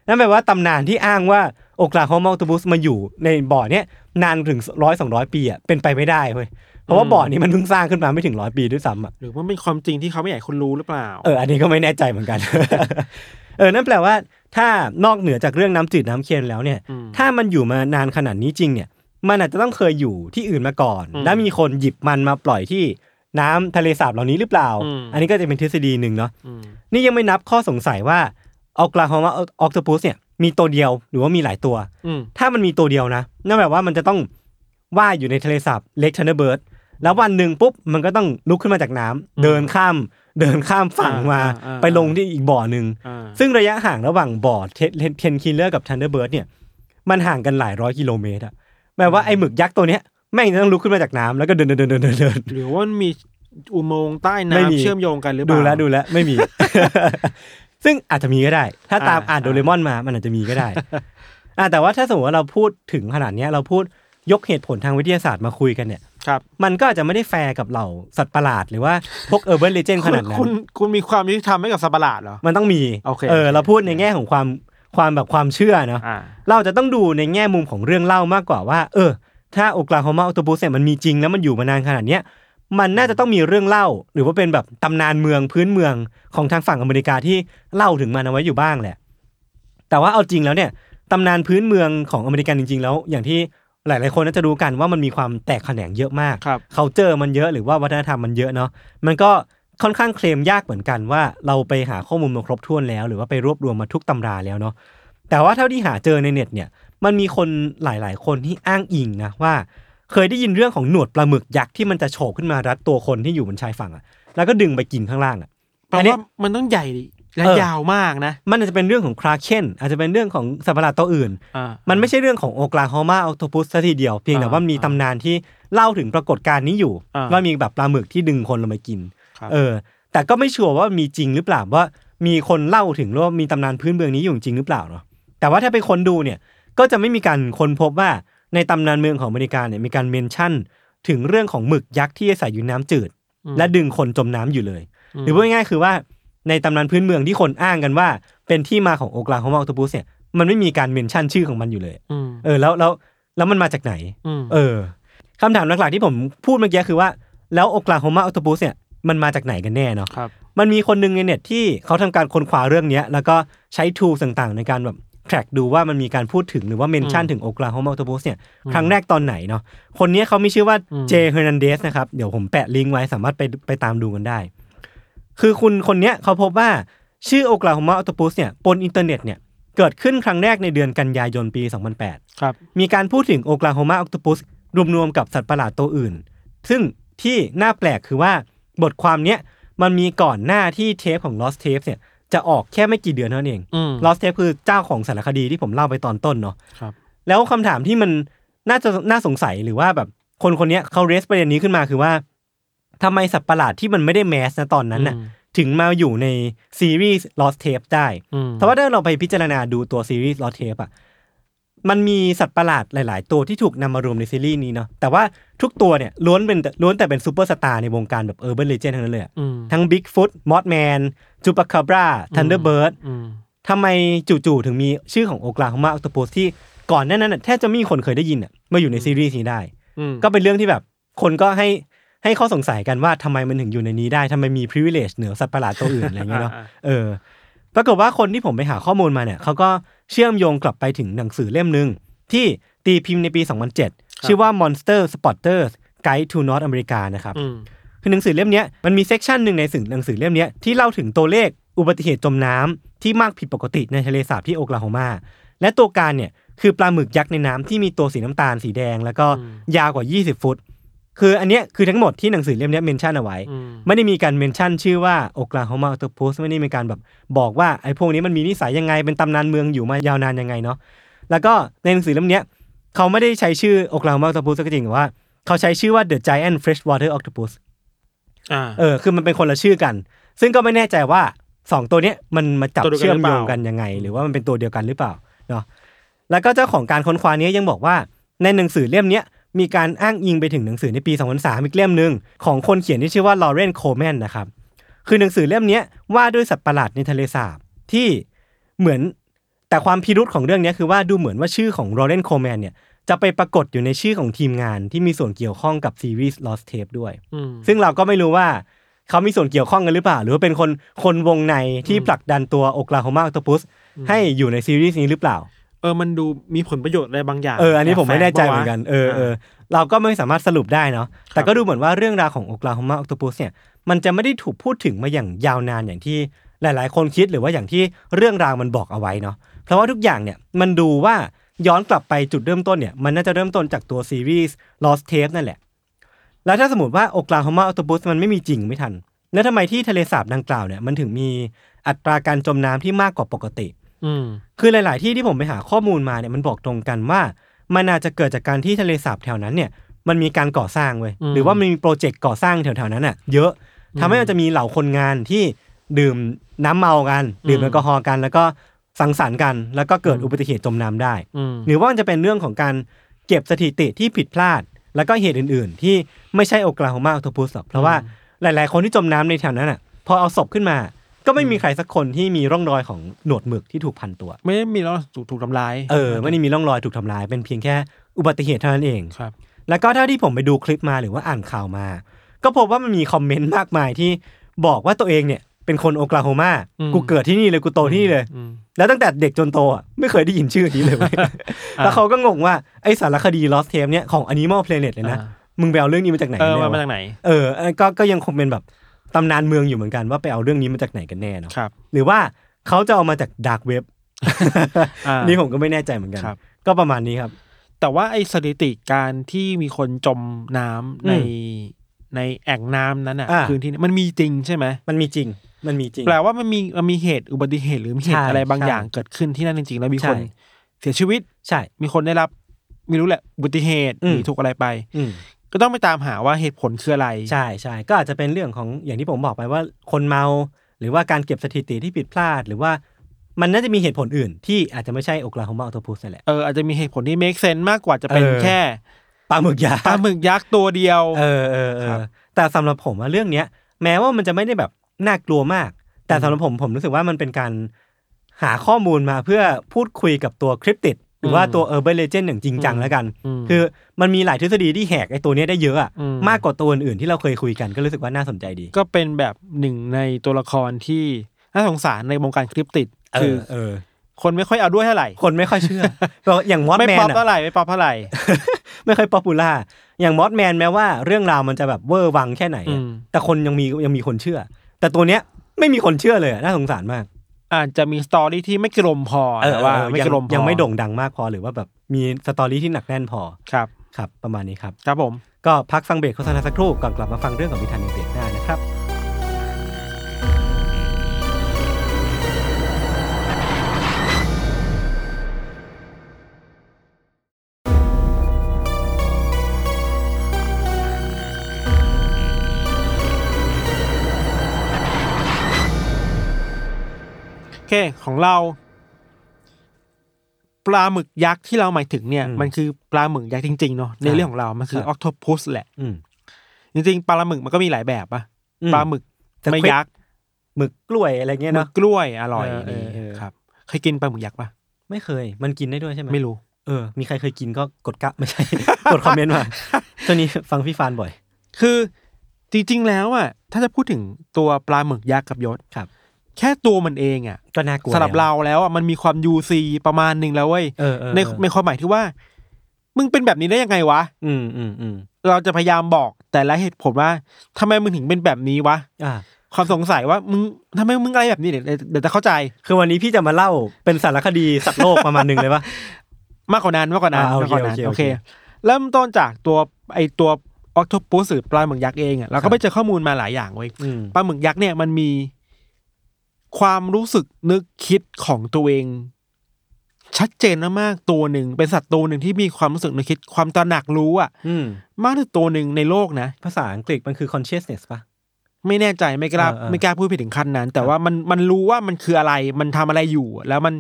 นั่นแปลว่าตำนานที่อ้างว่าโอกลาโฮมาอ c t ต p u s มาอยู่ในบ่อเนี้ยนานถึงร้อยสองร้อยปีอะเป็นไปไม่ได้เว้ยเพ ราะว่าบ่อนี้มันเพิ่งสร้างขึ้นมาไม่ถึงร้อยปีด้วยซ้ำอะหรือว่าเป็นความจริงที่เขาไม่อยากให้คนรู้หรือเปล่า เอออันนี้ก็ไม่แน่ใจเหมือนกัน เออนั่นแปลว่า ถ้านอกเหนือจากเรื่องน้ำจืดน้ำเค็มแล้วเนี่ยอืมถ้ามันอยู่มานานขนาดนี้จริงเนี่ย มันอาจจะต้องเคยอยู่ที่อื่นมาก่อนอืมแล้วมีคนหยิบมันมาปล่อยที่น้ำทะเลสาบเหล่านี้หรือเปล่าอืมอันนี้ก็จะเป็นทฤษฎีหนึ่งเนาะอืมนี่ยังไม่นับข้อสงสัยว่าออกลาโฮมาออ t ต p u s เนี่ยมีตัวเดียวหรือว่ามีหลายตัวอืมถ้ามันมีตัวเดียวนะนั่นแปลว่ามันจะต้องว่ายอยู่ในทะเลสาบเล็ก Thunderbird แล้ววันหนึ่งปุ๊บมันก็ต้องลุกขึ้นมาจากน้ำเดินข้ามเดินข้ามฝั่งมาอ่าอ่าไปลงที่อีกบ่อหนึ่งอ่าซึ่งระยะห่างระหว่างบ่อTenkiller กับ Thunderbird เนี่ยมันห่างกันหลายร้อยกิโลเมตรอะแปลว่าไอ้หมึกยักษ์ตัวเนี้ยแม่งจะต้องลุกขึ้นมาจากน้ำแล้วก็เดินเดินเดินเดินเดินเดินหรือว่ามันมีอุโมงค์ใต้ไม่มีน้ำเชื่อมโยงกันหรือเปล่าดูแล้วดูแล้วไม่มี ซึ่งอาจจะมีก็ได้ ถ้าตามอ่าอ่านโดราเอมอนมามันอาจจะมีก็ได้อ่าแต่ว่าถ้าสมมติว่าเราพูดถึงขนาดเนี้ยเราพูดยกเหตุผลทางวิทยาศาสตร์มาคุยกันเนี่ย ครับมันก็อาจจะไม่ได้แฟร์กับเหล่าสัตว์ประหลาดหรือว่าพวก urban legend ขนาดนั้นคุณมีความยุติธรรมให้กับสัตว์ประหลาดเหรอมันต้องมีโอเคเออโอเคเราพูดในแง่ของความความแบบความเชื่อเนาะอ่าเราจะต้องดูในแง่มุมของเรื่องเล่ามากกว่าว่า เออ ถ้าโอกลาโฮมาออโตบูสเนี่ยมันมีจริงแล้วมันอยู่มานานขนาดเนี้ยมันน่าจะต้องมีเรื่องเล่า หรือว่าเป็นแบบตำนานเมืองพื้นเมืองของทางฝั่งอเมริกาที่เล่าถึงมันเอาไว้อยู่บ้างแหละ แต่ว่าเอาจริงแล้วเนี่ยตำนานพื้นเมืองของอเมริกันจริง ๆ แล้ว อย่างที่ หลายๆคนน่าจะรู้กันว่ามันมีความแตกแขนงเยอะมากครับเขาเจอมันเยอะหรือว่าวัฒนธรรมมันเยอะเนาะมันก็ค่อนข้างเคลมยากเหมือนกันว่าเราไปหาข้อมูลมาครบถ้วนแล้ว หรือว่าไปรวบรวมมาทุกตำราแล้วเนาะแต่ว่าเท่าที่หาเจอในเน็ตเนี่ย มันมีคนหลาย ๆ คนที่อ้างอิงนะว่า เคยได้ยินเรื่องของหนวดปลาหมึกยักษ์ที่มันจะโฉบขึ้นมารัดตัวคนที่อยู่บนชายฝั่งอะแล้วก็ดึงไปกินข้างล่างอะแปลอันเนี้ว่ายมันต้องใหญ่ และเออยาวมากนะ มันอาจจะเป็นเรื่องของคราเคนอาจจะเป็นเรื่องของสัตว์ประหลาดตัวอื่นอ่ามันไม่ใช่เรื่องของโอ l ลาโฮมาออ t o ต u s ซะทีเดียว เพียงแต่อ่าว่ามีตำนานที่เล่าถึงปรากฏการณ์นี้อยู่อ่าว่ามีแบบปลาหมึกที่ดึงคนลงมากินครับเออ แต่ก็ไม่ชัวร์ว่ามีจริงหรือเปล่าว่า มีคนเล่าถึงว่ามีตำนานพื้นเมืองนี้อยู่จริงหรือเปล่าเนาะ แต่ว่าถ้าไปค้นดูเนี่ย ก็จะไม่มีการค้นพบว่าในตำนานเมืองของอเมริกาเนี่ยมีการเมนชั่น ถึงเรื่องของหมึกยักษ์ที่อาศัยอยู่น้ำจืด และดึงคนจมน้ำอยู่เลย หรือพูดง่ายๆคือว่า ในตำนานพื้นเมืองที่คนอ้างกันว่า เป็นที่มาของโอกลาโฮมาออ t o ต u s เนี่ยมันไม่มีการเมนชั่นชื่อของมันอยู่เลยอืมเออแล้วแล้วแล้วมันมาจากไหนอืมเออคำถามหลักๆที่ผมพูดเมื่อกี้คือว่า แล้วโอกลาโฮมาออ t o ต u s เนี่ยมันมาจากไหนกันแน่เนาะครับมันมีคนหนึ่งในเน็ตที่เขาทำการค้นคว้าเรื่องเนี้ย แล้วก็ใช้ tool ต่างๆ ในการแบบ track ดูว่ามันมีการพูดถึงหรือว่า mention อืมถึงโอกลาโฮมาออ t o ต u s เนี่ยครั้งแรกตอนไหนเนาะคนเนี้ยเขามีชื่อว่าอืมเจเฮอร์นันเดสนะครับเดี๋ยวผมแปะลิงก์ไว้สามารถไปไปตามดูกันได้ คือคุณคนเนี้ยเขาพบว่าชื่อโอกลาโฮมาออ t o ต u s เนี่ยบนอินเทอร์เน็ตเนี่ยเกิดขึ้นครั้งแรกในเดือนกันยายนปี 2008 ครับ มีการพูดถึงโอกลาโฮมาออ t o ต u s รวมๆกับสัตว์ประหลาดตัวอื่น ซึ่งที่น่าแปลกคือว่าบทความเนี้ยมันมีก่อนหน้าที่เทปของ Lost Tapes เนี่ยจะออกแค่ไม่กี่เดือนเท่านั้นเองอืม Lost Tape คือเจ้าของสารคดีที่ผมเล่าไปตอนต้นเนาะครับแล้วคำถามที่มันน่าจะน่าสงสัยหรือว่าแบบคนคนเนี้ยเขาเรสประเด็นนี้ขึ้นมาคือว่า ทำไมสัตว์ประหลาดที่มันไม่ได้แมสนะตอนนั้นน่ะอืมถึงมาอยู่ในซีรีส์ Lost Tape ได้อืมแต่ว่าถ้าเราไปพิจารณาดูตัวซีรีส์ Lost Tape อะ มันมีสัตว์ประหลาดหลาย ๆ ตัวที่ถูกนำมารวมในซีรีส์นี้เนาะ แต่ว่าทุกตัวเนี่ยล้วนเป็นล้วนแต่เป็นซูเปอร์สตาร์ในวงการแบบ Urban Legend ทั้งนั้นเลยอะอืมทั้ง Bigfoot Mothman Chupacabra Thunderbird อืมทำไมจู่ ๆ ถึงมีชื่อของโอกลาโฮมาออ t o ต u s ที่ก่อนหน้านั้นน่ะแทบจะไม่มีคนเคยได้ยินอะมาอยู่ในซีรีส์นี้ได้อืมก็เป็นเรื่องที่แบบคนก็ให้ ให้ข้อสงสัยกันว่าทำไมมันถึงอยู่ในนี้ได้ทำไมมี privilege เหนือสัตว์ประหลาดตัวอื่นอะไรเงี้ยเนาะอ่าเออปรากฏว่าคนที่ผมไปหาข้อมูลมาเนี่ยเขาก็เชื่อมโยงกลับไปถึงหนังสือเล่มหนึ่งที่ตีพิมพ์ในปี 2007 ชื่อว่า Monster Spotters Guide to North America นะครับอืมคือหนังสือเล่มเนี้ยมันมีเซกชันหนึ่งในสื่อหนังสือเล่มเนี้ยที่เล่าถึงตัวเลขอุบัติเหตุจมน้ำที่มากผิดปกติในทะเลสาบที่โอกลาโฮมาและตัวการเนี่ยคือปลาหมึกยักษ์ในน้ำที่มีตัวสีน้ำตาลสีแดง แล้วก็อืมยาวกว่า 20 ฟุต คืออันเนี้ยคือทั้งหมดที่หนังสือเล่มเนี้ย mention เอาไว้อืมไม่ได้มีการ mention ชื่อว่าโอกลาโฮมาออ t o ต u s ไม่ได้มีการแบบบอกว่าไอ้พวกนี้มันมีนิสัยยังไงเป็นตำนานเมืองอยู่มายาวนานยังไงเนาะแล้วก็ในหนังสือเล่มเนี้ยเขาไม่ได้ใช้ชื่อโอกลาโฮมาออ t o ต u s ก็จริงแต่ว่า เขาใช้ชื่อว่า The Giant Freshwater Octopus อ่าเออคือมันเป็นคนละชื่อกัน ซึ่งก็ไม่แน่ใจว่าสองตัวเนี้ยมันมาจับตัวเดียวกันเชื่อมโยงหรือเปล่ากันยังไง หรือว่ามันเป็นตัวเดียวกันหรือเปล่าเนาะแล้วก็เจ้าของการค้นคว้าเนี้ยยังบอกว่าในหนังสือเล่มเนี้ย มีการอ้างอิงไปถึงหนังสือในปี 2003 อีกเล่มหนึ่งของคนเขียนที่ชื่อว่าลอเรนโคแมนนะครับ คือหนังสือเล่มเนี้ยว่าด้วยสัตว์ประหลาดในทะเลสาบที่เหมือนแต่ความพิรุษของเรื่องเนี้ยคือว่าดูเหมือนว่าชื่อของลอเรนโคแมนเนี่ยจะไปปรากฏอยู่ในชื่อของทีมงานที่มีส่วนเกี่ยวข้องกับซีรีส์ Lost Tape ด้วยอืมซึ่งเราก็ไม่รู้ว่าเขามีส่วนเกี่ยวข้องกันหรือเปล่า หรือว่าเป็นคนคนวงในที่ผลักดันตัวโอกลาโฮมาออ t o ต u s ให้อยู่ในซีรีส์นี้หรือเปล่า เออมันดูมีผลประโยชน์อะไรบางอย่าง เอออันนี้ผมไม่แน่ใจแฝงเหมืปะวะอนกันเออเออเราก็ไม่สามารถสรุปได้เนาะแต่ก็ดูเหมือนว่าเรื่องราวของโอกลาโฮมาออ t o ต u s เนี่ยมันจะไม่ได้ถูกพูดถึงมาอย่างยาวนานอย่างที่หลาย ๆ คนคิดหรือว่าอย่างที่เรื่องราวมันบอกเอาไว้เนาะเพราะว่าทุกอย่างเนี่ยมันดูว่าย้อนกลับไปจุดเริ่มต้นเนี่ยมันน่าจะเริ่มต้นจากตัวซีรีส์ Lost Tape นั่นแหละ แล้วถ้าสมมติว่าโอกลาโฮมาออ t o ต u s มันไม่มีจริงไม่ทัน แล้วทำไมที่ทะเลสาบดังกล่าวเนี่ยมันถึงมีอัตราการจมน้ำที่มากกว่าปกติอืม คือหลาย ๆ ที่ที่ผมไปหาข้อมูลมาเนี่ยมันบอกตรงกันว่า มันอาจจะเกิดจากการที่ทะเลสาบแถวนั้นเนี่ยมันมีการก่อสร้างเว้ยอืมหรือว่ามันมีโปรเจกต์ก่อสร้างแถว ๆ นั้นอะ เยอะทำให้มันจะมีเหล่าคนงานที่ดื่มน้ำเมากันดื่มแอลกอฮอล์กัน แล้วก็สังสรรค์กัน แล้วก็เกิดอุบัติเหตุจมน้ำได้อืมหรือว่ามันจะเป็นเรื่องของการเก็บสถิติที่ผิดพลาด แล้วก็เหตุอื่น ๆ ที่ไม่ใช่โอกลาโฮมาออ t o ต u s หรอกเพราะว่าหลาย ๆ คนที่จมน้ำในแถวนั้นอะพอเอาศพขึ้นมา ก็ไม่มีใครสักคนที่มีร่องรอยของหนวดหมึกที่ถูกพันตัว ไม่ได้มีแล้วถูกถูกทำร้ายเออไม่ได้มีร่องรอยถูกทำลาย เป็นเพียงแค่อุบัติเหตุเท่านั้นเองครับ แล้วก็เท่าที่ผมไปดูคลิปมาหรือว่าอ่านข่าวมา ก็พบว่ามันมีคอมเมนต์มากมายที่บอกว่าตัวเองเนี่ยเป็นคนโอกลาโฮมาอืมกูเกิดที่นี่เลยกูโตที่นี่เลยอืมแล้วตั้งแต่เด็กจนโตอะไม่เคยได้ยินชื่อนี้เลยเว้ยอ่าแล้วเขาก็งงว่าไอสารคดี Lost Tape เนี่ยของ Animal Planet เลยนะอ่ามึงไปเอาเรื่องนี้มาจากไหนเออแน่มามาะจากไหน เอออันนั้นก็ก็ยังคงเป็นแบบ ตำนานเมืองอยู่เหมือนกันว่าไปเอาเรื่องนี้มาจากไหนกันแน่เนาะครับ หรือว่าเขาจะเอามาจากดาร์กเว็บอ่านี่ผมก็ไม่แน่ใจเหมือนกันครับก็ประมาณนี้ครับ แต่ว่าไอ้สถิติการที่มีคนจมน้ำในอืมในแอ่งน้ำนั้นอะอ่าพื้นที่นั้นมันมีจริงใช่ไหมมันมีจริง มันมีจริงแปลว่ามันมีมันมีเหตุอุบัติเหตุหรือมีเหใช่ตุอะไรบางใช่อย่างเกิดขึ้นที่นั่นจริงๆแล้วมีคนใช่เสียชีวิตใช่ มีคนได้รับไม่รู้แหละอุบัติเหตุอืมหรือถูกอะไรไปอืม ก็ต้องไปตามหาว่าเหตุผลคืออะไร ใช่ใช่ก็อาจจะเป็นเรื่องของอย่างที่ผมบอกไปว่าคนเมา หรือว่าการเก็บสถิติที่ผิดพลาด หรือว่ามันน่าจะมีเหตุผลอื่น ที่อาจจะไม่ใช่โอกลาโฮมาออโตพุสนั่นแหละ เอออาจจะมีเหตุผลที่ make sense มากกว่าจะเป็นเออ แค่ปลาหมึกยักษ์ปลาหมึกยักษ์ตัวเดียว เออเออเอครัอบ แต่สำหรับผมอะเรื่องเนี้ย แม้ว่ามันจะไม่ได้แบบน่ากลัวมาก แต่สำหรับผมผมรู้สึกว่ามันเป็นการหาข้อมูลมาเพื่อพูดคุยกับตัว cryptid หรือว่าตัว urban legend อย่างจริงจังแล้วกันมคือมันมีหลายทฤษฎีที่แหกไอ้ตัวเนี้ยได้เยอะอะอืมมากกว่าตัวอื่นๆที่เราเคยคุยกันก็รู้สึกว่าน่าสนใจดี ก็เป็นแบบหนึ่งในตัวละครที่น่าสงสารในวงการ cryptid เออคือเออ คนไม่ค่อยเอาด้วยเท่าไหร่ คนไม่ค่อยเชื่ออย่าง Mothman ไม่แมป๊อนปอะเท่าไหร่ไม่ป๊อปเท่าไหร่ ไม่ค่อย popular อย่าง Mothman แม้ว่าเรื่องราวมันจะแบบเวอร์วังแค่ไหนอะอืมแต่คนยังมียังมีคนเชื่อ แต่ตัวเนี้ยไม่มีคนเชื่อเลยอะน่าสงสารมาก อาจจะมี story ที่ไม่กลมพอแต่ว่าไม่ยังกลมพอยังไม่โด่งดังมากพอหรือว่าแบบมี story ที่หนักแน่นพอครับครับ ประมาณนี้ครับครับผมก็พักฟังเบรกโฆษณาสักครู่ก่อนกลับมาฟังเรื่องของพิธันในเบรกหน้านะครับ เคของเรา ปลาหมึกยักษ์ที่เราหมายถึงเนี่ยอืมมันคือปลาหมึกยักษ์จริงๆเนาะในใช่เรื่องของเรา มันคือคอรับอ t o โ u สแหละอืมจริงๆปลาหมึกมันก็มีหลายแบบปะอืมปลาหมึกแต่ไม่เควกยักษ์หมึกกล้วยอะไรเงี้ยหมึเนาะกกล้วยอร่อยเออเออนี่เออครับเคยกินปลาหมึกยักษ์ปะไม่เคย มันกินได้ด้วยใช่ไหมไม่รู้เออ มีใครเคยกินก็กดกะไม่ใช่ กดคอมเมนต์มาช่วงนี้ฟังพี่ฟานบ่อย คือจริงๆแล้วอะถ้าจะพูดถึงตัวปลาหมึกยักษ์กับยศครับ แค่ตัวมันเองอะก็น่ากลัวสำหรับแล้วเราแล้วอะมันมีความยูซีประมาณหนึ่งแล้วเว้ยเออเออในเออในความหมายที่ว่า มึงเป็นแบบนี้ได้ยังไงวะ อืมอืมอืมเราจะพยายามบอกแต่ละเหตุผลว่าทำไมมึงถึงเป็นแบบนี้วะอ่าความสงสัยว่ามึงทำไมมึงอะไรแบบนี้เดี๋ยวเดี๋ยวจะเข้าใจ คือวันนี้พี่จะมาเล่าเป็นสารคดีสัตว์โลกประมาณหนึ่งเลยปะมากกว่านั้นมากกว่านั้นอ่าโอเคมากกว่านั้นโอเคโอโอเคเคเริ่มต้นจากตัวไอตัวออ t o โ u สหรือปลาหมึกยักษ์เองอะเราครัก็บไปเจอข้อมูลมาหลายอย่างเว้ยอืมปลาหมึกยักษ์เนี่ยมันมี ความรู้สึกนึกคิดของตัวเอง ชัดเจนมากๆตัวหนึ่งเป็นสัตว์ตัวหนึ่งที่มีความรู้สึกนึกคิดความตระหนักรู้อะอืมมากที่สุดตัวหนึ่งในโลกนะ ภาษาอังกฤษมันคือ consciousness ปะ ไม่แน่ใจไม่กล้าเออเออ ไม่กล้าพูดไปถึงขั้นนั้น แต่ครับว่ามันมันรู้ว่ามันคืออะไรมันทำอะไรอยู่ แล้วมัน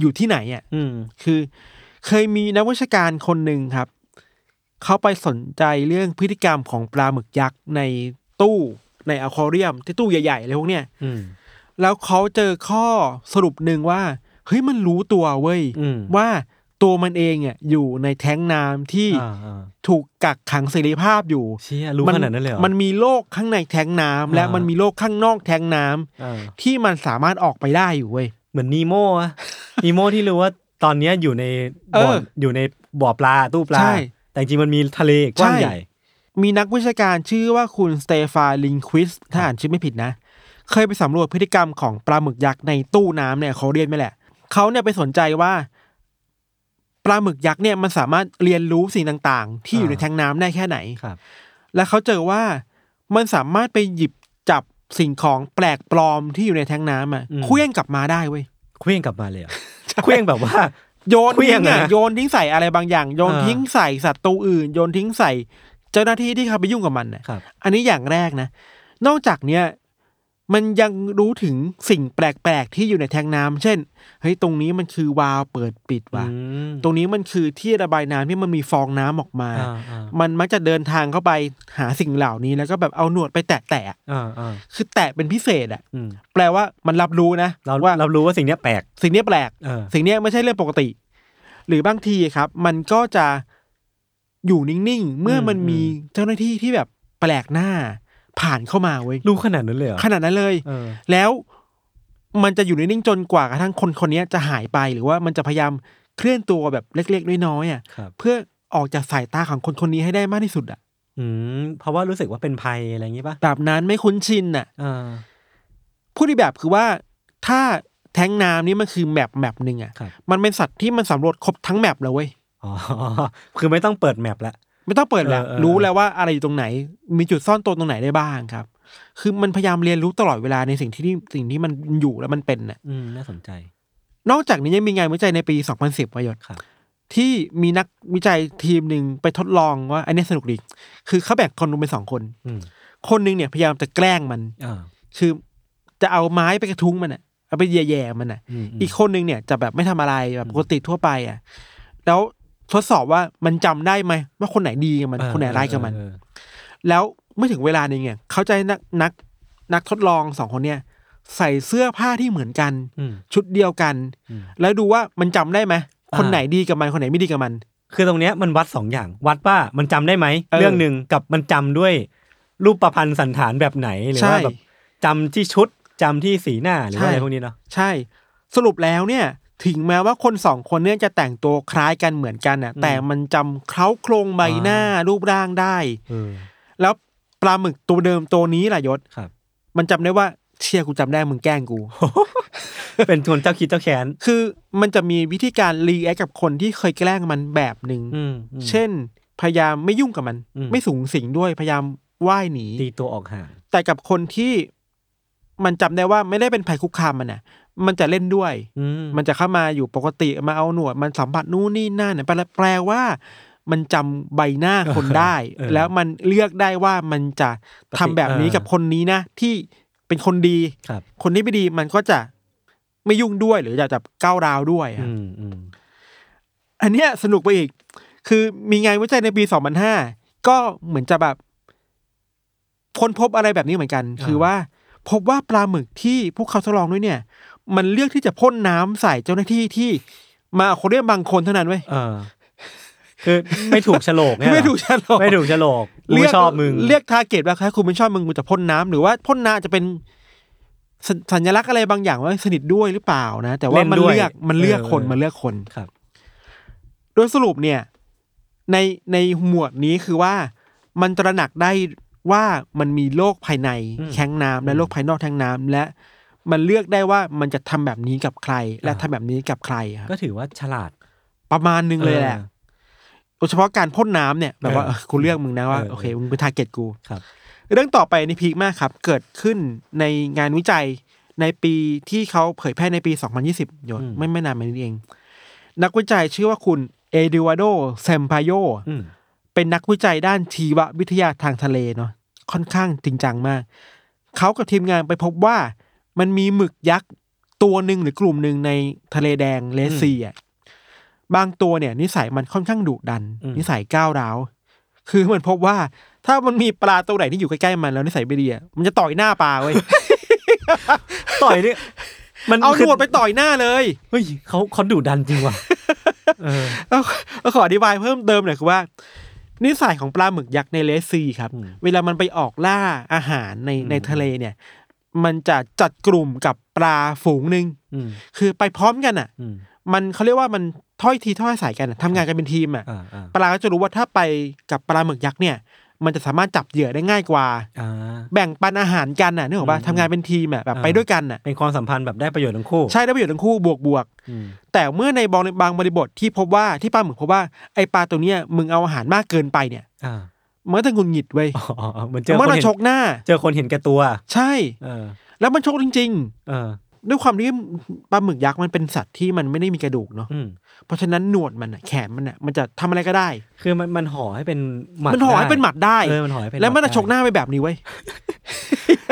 อยู่ที่ไหนอะ อืม คือเคยมีนักวิชาการคนหนึ่งครับ เขาไปสนใจเรื่องพฤติกรรมของปลาหมึกยักษ์ในตู้ในอควาเรียมที่ตู้ใหญ่ๆอะไรพวกเนี้ยอืม แล้วเขาเจอข้อสรุปหนึ่งว่า เฮ้ยมันรู้ตัวเว้ยอืมว่าตัวมันเองอะอยู่ในแท้งน้ำที่อ่าอ่าถูกกักขังเสรีภาพอยู่เชี่ยรู้ขนาดนั้นเลยเหรอมันมีโลกข้างในแท้งน้ำและอ่ามัมันมีโลกข้างนอกแท้งน้ำอ่าที่มันสามารถออกไปได้อยู่เว้ยเหมือนนีโมอะนีโมที่รู้ว่าตอนเนี้ยอยู่ในบ่อเอออยู่ในบ่อปลาตู้ปลาใช่แต่จริงๆมันมีทะเลกว้างใช่ใหญ่ มีนักวิชาการชื่อว่าคุณสเตฟาลิงควิสถ้าอ่านชื่อไม่ผิดนะ เคยไปสำรวจพฤติกรรมของปลาหมึกยักษ์ในตู้น้ำเนี่ยเขาเรียนไม่แหละเขาเนี่ยไปสนใจว่าปลาหมึกยักษ์เนี่ยมันสามารถเรียนรู้สิ่งต่างๆ ที่อยู่อ่าในแทงน้ำได้แค่ไหนครับ และเขาเจอว่ามันสามารถไปหยิบจับสิ่งของแปลกปลอมที่อยู่ในแทงน้ำอะเคลื่องกลับมาได้เว้ยเคว้งกลับมาเลยเหรอเคว้งแบบว่า โยนเครื่ทิ้องงอะอะโยนทิ้งใส่อะไรบางอย่าง โยนอ่าทิ้งใส่สัตว์ตัวอื่น โยนทิ้งใส่ เจ้าหน้าที่ที่เขาไปยุ่งกับมันน่ะครับอันนี้อย่างแรกนะ นอกจากเนี้ย มันยังรู้ถึงสิ่งแปลกๆที่อยู่ในแทงน้ำเช่นเฮ้ยตรงนี้มันคือวาล์วเปิดปิดว่ะอืมตรงนี้มันคือที่ระบายน้ำที่มันมีฟองน้ำออกมาอ่าอ่ามันมักจะเดินทางเข้าไปหาสิ่งเหล่านี้แล้วก็แบบเอาหนวดไปแตะแตะอ่าอ่าๆคือแตะเป็นพิเศษอะอืมแปลว่ามันรับรู้นะเราว่าเรารู้ว่าสิ่งเนี้ยแปลก สิ่งเนี้ยแปลกเออสิ่งเนี้ยไม่ใช่เรื่องปกติ หรือบางทีครับ มันก็จะอยู่นิ่งๆเมื่อมันมีเจ้าหน้าที่ที่แบบแปลกหน้า ผ่านเข้ามาเว้ยรู้ขนาดนั้นเลยเหรอขนาดนั้นเลยเออแล้วมันจะอยู่นิ่งๆจนกว่ากระทั่งคนคนนี้จะหายไปหรือว่ามันจะพยายามเคลื่อนตัวแบบเล็กๆน้อยๆอะครับ เพื่อออกจากสายตาของคนคนนี้ให้ได้มากที่สุดอะอืมเพราะว่ารู้สึกว่าเป็นภัยอะไรอย่างงี้ป่ะแบบนั้นไม่คุ้นชินอะอ่าพูดอีกแบบคือว่าถ้าแท็งก์น้ำนี่มันคือ map map หนึ่งอะครับ มันเป็นสัตว์ที่มันสำรวจครบทั้ง map เลยเว้ย อ๋อ คือไม่ต้องเปิด map ละ ไม่ต้องเปิดแล้วเออเออรู้แล้วว่าอะไรอยู่ตรงไหน มีจุดซ่อนตัวตรงไหนได้บ้างครับ คือมันพยายามเรียนรู้ตลอดเวลาในสิ่งที่นี่สิ่งที่มันอยู่แล้วมันเป็นน่ะอืมน่าสนใจ นอกจากนี้ยังมีงานวิจัยในปี 2010ประโยชน์ครับที่มีนักวิจัยทีมหนึ่งไปทดลองว่าอันนี้สนุกดี คือเขาแบ่งคนลงเป็นสองคนอืมคนหนึ่งเนี่ยพยายามจะแกล้งมันอ่าคือจะเอาไม้ไปกระทุ้งมันอะเอาไปแย่ๆมันอะอืมอีกคนหนึ่งเนี่ยจะแบบไม่ทำอะไรแบบปกติทั่วไปอะ แล้ว ทดสอบว่ามันจำได้ไหมว่าคนไหนดีกับมันเออคนไหนร้ายกับมันเออแล้วเมื่อถึงเวลาหนึงเนี่ยเขาใจะให้นักนักนักทดลองสองคนเนี่ย ใส่เสื้อผ้าที่เหมือนกันอืมชุดเดียวกันอืมแล้วดูว่ามันจำได้ไหมอ่าคนไหนดีกับมันคนไหนไม่ดีกับมัน คือตรงเนี้ยมันวัดสองอย่าง วัดว่ามันจำได้ไหมเออเรื่องหนึ่งกับมันจำด้วย รูปประพันธ์สันฐานแบบไหนหรือใช่ว่าแบบจำที่ชุดจำที่สีหน้าหรือว่าอะไรใช่พวกนี้เนาะใช่ สรุปแล้วเนี่ย ถึงแม้ว่าคนสองคนเนี่ยจะแต่งตัวคล้ายกันเหมือนกันน่ะอืมแต่มันจำเคล้าโครงใบหน้าอ่ารูปร่างได้เออแล้วปลาหมึกตัวเดิมตัวนี้ล่ะยศครับ มันจำได้ว่าเชียกูจำได้มึงแกล้งกู เป็นคนเจ้าคิดเจ้าแค้นคือมันจะมีวิธีการรีแอคกับคนที่เคยแกล้งมันแบบหนึ่งอืมอืมเช่น พยายามไม่ยุ่งกับมันอืมไม่สูงสิงด้วยพยายามว่ายหนีตีตัวออกห่างแต่กับคนที่มันจำได้ว่าไม่ได้เป็นภัยคุกคามมันน่ะ มันจะเล่นด้วยอืมมันจะเข้ามาอยู่ปกติมาเอาหนวด มันสัมผัสนู่นนี่นั่นเนี่ยแปลแปลว่า มันจำใบหน้าคนได้เออแล้วมันเลือกได้ว่ามันจะทำแบบนี้เออกับคนนี้นะ ที่เป็นคนดีครับ คนที่ไม่ดีมันก็จะไม่ยุ่งด้วยหรือจะจะก้าวร้าวด้วยอะอืมอืมอันเนี้ยสนุกไปอีก คือมีงานวิจัยในปี2005ก็เหมือนจะแบบ ค้นพบอะไรแบบนี้เหมือนกัน คือว่า พบว่าปลาหมึกที่พวกเขาทดลองด้วยเนี่ย มันเลือกที่จะพ่นน้ำใส่เจ้าหน้าที่ที่มาคนเรียกบางคนเท่านั้นเว้ยเออคือไม่ถูกโฉลกเนี่ยเหรอไม่ถูกฉลกไม่ถูกโฉลกกูเรีไม่ยกชอบมึงเรียกทาร์เก็ตว่าถ้าคุณไม่ชอบมึงกูจะพ่นน้ำหรือว่าพ่นน้ำจะเป็นสสัญลักษณ์อะไรบางอย่างว่าสนิทด้วยหรือเปล่านะ แต่ว่าเล่นมันด้วยเลือกมันเลือกเออคนมันเลือกคนครับ โดยสรุปเนี่ย ในในหมวดนี้คือว่ามันตระหนักได้ ว่ามันมีโลกภายในอืมแท้งน้ำและโลกภายนอกแท้งน้ำและมันเลือกได้ว่ามันจะทำแบบนี้กับใคร และอ่าทำแบบนี้กับใครครับก็ถือว่าฉลาดประมาณนึงเลยแหละออโดยเฉพาะการพ่นน้ำเนี่ยแบบว่าเออเออกูเลือกมึงนะว่าเออโอเคมึงเป็น target กูครับ เรื่องต่อไปใน peak มากครับ เกิดขึ้นในงานวิจัยในปีที่เขาเผยแพร่ในปี 2020โยนอืมไม่ไม่นานมานี้เอง นักวิจัยชื่อว่าคุณเอดิวาโดเซมพาโยอืม เป็นนักวิจัยด้านชีววิทยาทางทะเลเนาะค่อนข้างจริงจังมาก เขากับทีมงานไปพบว่ามันมีหมึกยักษ์ตัวหนึ่งหรือกลุ่มหนึ่งในทะเลแดงเลสซีอะบางตัวเนี่ย นิสัยมันค่อนข้างดุดันอืมนิสัยก้าวร้าว คือมันพบว่าถ้ามันมีปลาตัวไหนที่อยู่ใกล้ๆมันแล้วนิสัยไม่ดีอะมันจะต่อยหน้าปลาเว้ยต่อยเนี่ยมันเอาหนคืวดไปต่อยหน้าเลยเฮ้ยเขาเขาดุดันจริงว่ะเออเอาเอาขออธิบายเพิ่มเติมหน่อยคือว่า นิสัยของปลาหมึกยักษ์ในเลสซีครับอืมเวลามันไปออกล่าอาหารในอืมในทะเลเนี่ย มันจะจัดกลุ่มกับปลาฝูงหนึ่งอืมคือไปพร้อมกันอะอืมมันเขาเรียกว่ามันถ้อยทีถ้อยอาศัยกันอะทำงานกันเป็นทีมอะอ่าอ่าปลาก็จะรู้ว่าถ้าไปกับปลาหมึกยักษ์เนี่ย มันจะสามารถจับเหยื่อได้ง่ายกว่าอ่าแบ่งปันอาหารกันอะนึกออกป่ะอืมทำงานเป็นทีมอะแบบอ่าไปด้วยกันอะเป็นความสัมพันธ์แบบได้ประโยชน์ทั้งคู่ ใช่ได้ประโยชน์ทั้งคู่บวกบวกอืมแต่เมื่อในบางบางบริบทที่พบว่าที่ปลาหมึกพบว่าไอปลาตัวเนี้ยมึงเอาอาหารมากเกินไปเนี่ยอ่ามันก็จะหงุนหงิดเว้ยอ๋ออ๋อเหมือนเจอมันคนจะเห็นชกหน้า เจอคนเห็นแก่ตัว ใช่เออแล้วมันชกจริงเออๆ ด้วยความที่ปลาหมึกยักษ์มันเป็นสัตว์ที่มันไม่ได้มีกระดูกเนาะอืม เพราะฉะนั้นหนวดมันอะแขนมันอะมันจะทำอะไรก็ได้ คือมันมันห่อให้เป็นหมัดมันห่อให้เป็นหมัดได้ เออมันห่อให้เป็นแล้วมันจะดชกหน้าไปแบบนี้เว้ย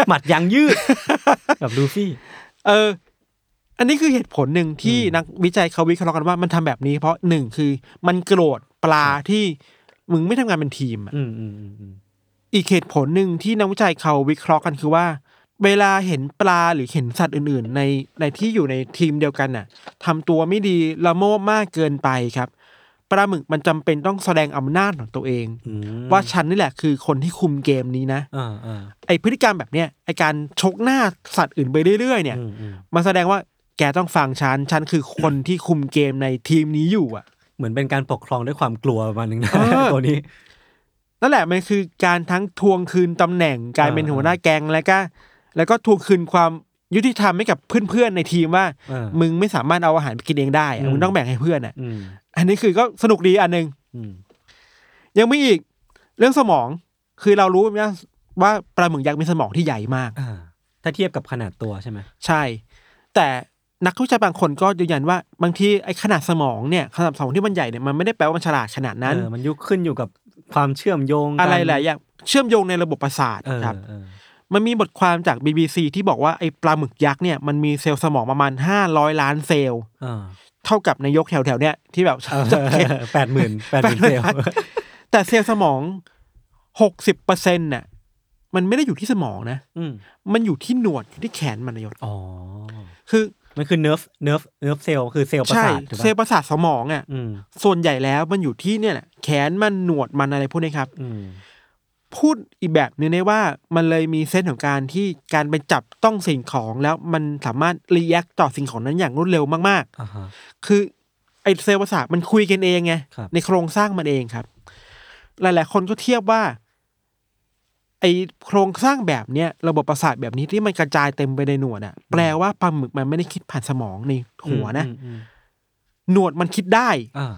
หมัดยางยืด แบบลูฟี่ เออ อันนี้คือเหตุผลหนึ่งที่อืม นักวิจัยเขาวิเคราะห์กันว่ามันทำแบบนี้ เพราะหนึ่งคือมันโกรธปลาที่มึงไม่ทำงานเป็นทีมอะ อืมอืมอืมอืมอีกเหตุผลหนึ่งที่นักวิจัยเขาวิเคราะห์กันคือว่า เวลาเห็นปลาหรือเห็นสัตว์อื่นๆ ในในที่อยู่ในทีมเดียวกันน่ะทำตัวไม่ดีละโมบมากเกินไปครับปลาหมึกมันจำเป็นต้องแสดงอำนาจของตัวเองอืมว่าฉันนี่แหละคือคนที่คุมเกมนี้นะอ่าอ่าไอพฤติกรรมแบบเนี้ยไอการชกหน้าสัตว์อื่นไปเรื่อยๆ เนี่ยอืมอืมมันแสดงว่าแกต้องฟังฉันฉันคือคนที่คุมเกมในทีมนี้อยู่อะ เหมือนเป็นการปกครองด้วยความกลัวประมาณนึงนะเออตัวนี้นั่นแหละมันคือการทั้งทวงคืนตำแหน่งการเป็นอ่าหัวหน้าแก๊งแล้วก็ แล้วก็ทวงคืนความยุติธรรมให้กับเพื่อนๆในทีมว่าเออมึงไม่สามารถเอาอาหารไปกินเองได้อะอืมมึงต้องแบ่งให้เพื่อนอะอืมอันนี้คือก็สนุกดีอันหนึ่งอืมยังมีอีกเรื่องสมองคือเรารู้ว่าว่าปลาหมึกยักษ์มีสมองที่ใหญ่มากอ่าถ้าเทียบกับขนาดตัวใช่ไหมใช่ แต่นักวิจัยบางคนก็ยืนยันว่าบางทีไอ้ขนาดสมองเนี่ยขนาดสมองที่มันใหญ่เนี่ยมันไม่ได้แปลว่ามันฉลาดขนาดนั้นเออมันยุคขึ้นอยู่กับความเชื่อมโยงกันอะไรหลายอย่างเชื่อมโยงในระบบประสาทเออครับเออ มันมีบทความจาก BBC ที่บอกว่าไอ้ปลาหมึกยักษ์เนี่ยมันมีเซลล์สมองประมาณ500ล้านเซลล์อ่าเท่ากับนายกแถวๆเนี่ยที่แบบแปดหมื่นแปดหมื่นเซลล์แต่เซลล์สมอง60เปอร์เซ็นต์น่ะมันไม่ได้อยู่ที่สมองนะอืมมันอยู่ที่หนวดอยู่ที่แขนมันนายศอ๋อคือมันคือ nerve nerve nerve cell คือเซลล์ประสาทใช่ถูกเซลล์ปะประสาทสมองอะอืมส่วนใหญ่แล้วมันอยู่ที่เนี่ยแหละแขนมันหนวดมันอะไรพวกนี้ครับอืม พูดอีกแบบหนึงได้ว่ามันเลยมี sense ของการที่การไปจับต้องสิ่งของแล้วมันสามารถ react ต่อสิ่งของนั้นอย่างรวดเร็วมากอ่าฮะๆคือไอเซลล์ประสาทมันคุยกันเองไงครับในโครงสร้างมันเองครับ หลาย ๆ คนก็เทียบว่า ไอโครงสร้างแบบเนี้ยระบบประสาทแบบนี้ที่มันกระจายเต็มไปในหนวดอะแปลว่าปลาหมึกมันไม่ได้คิดผ่านสมองในหัวนะอืมอืมหนวดมันคิดได้อ่า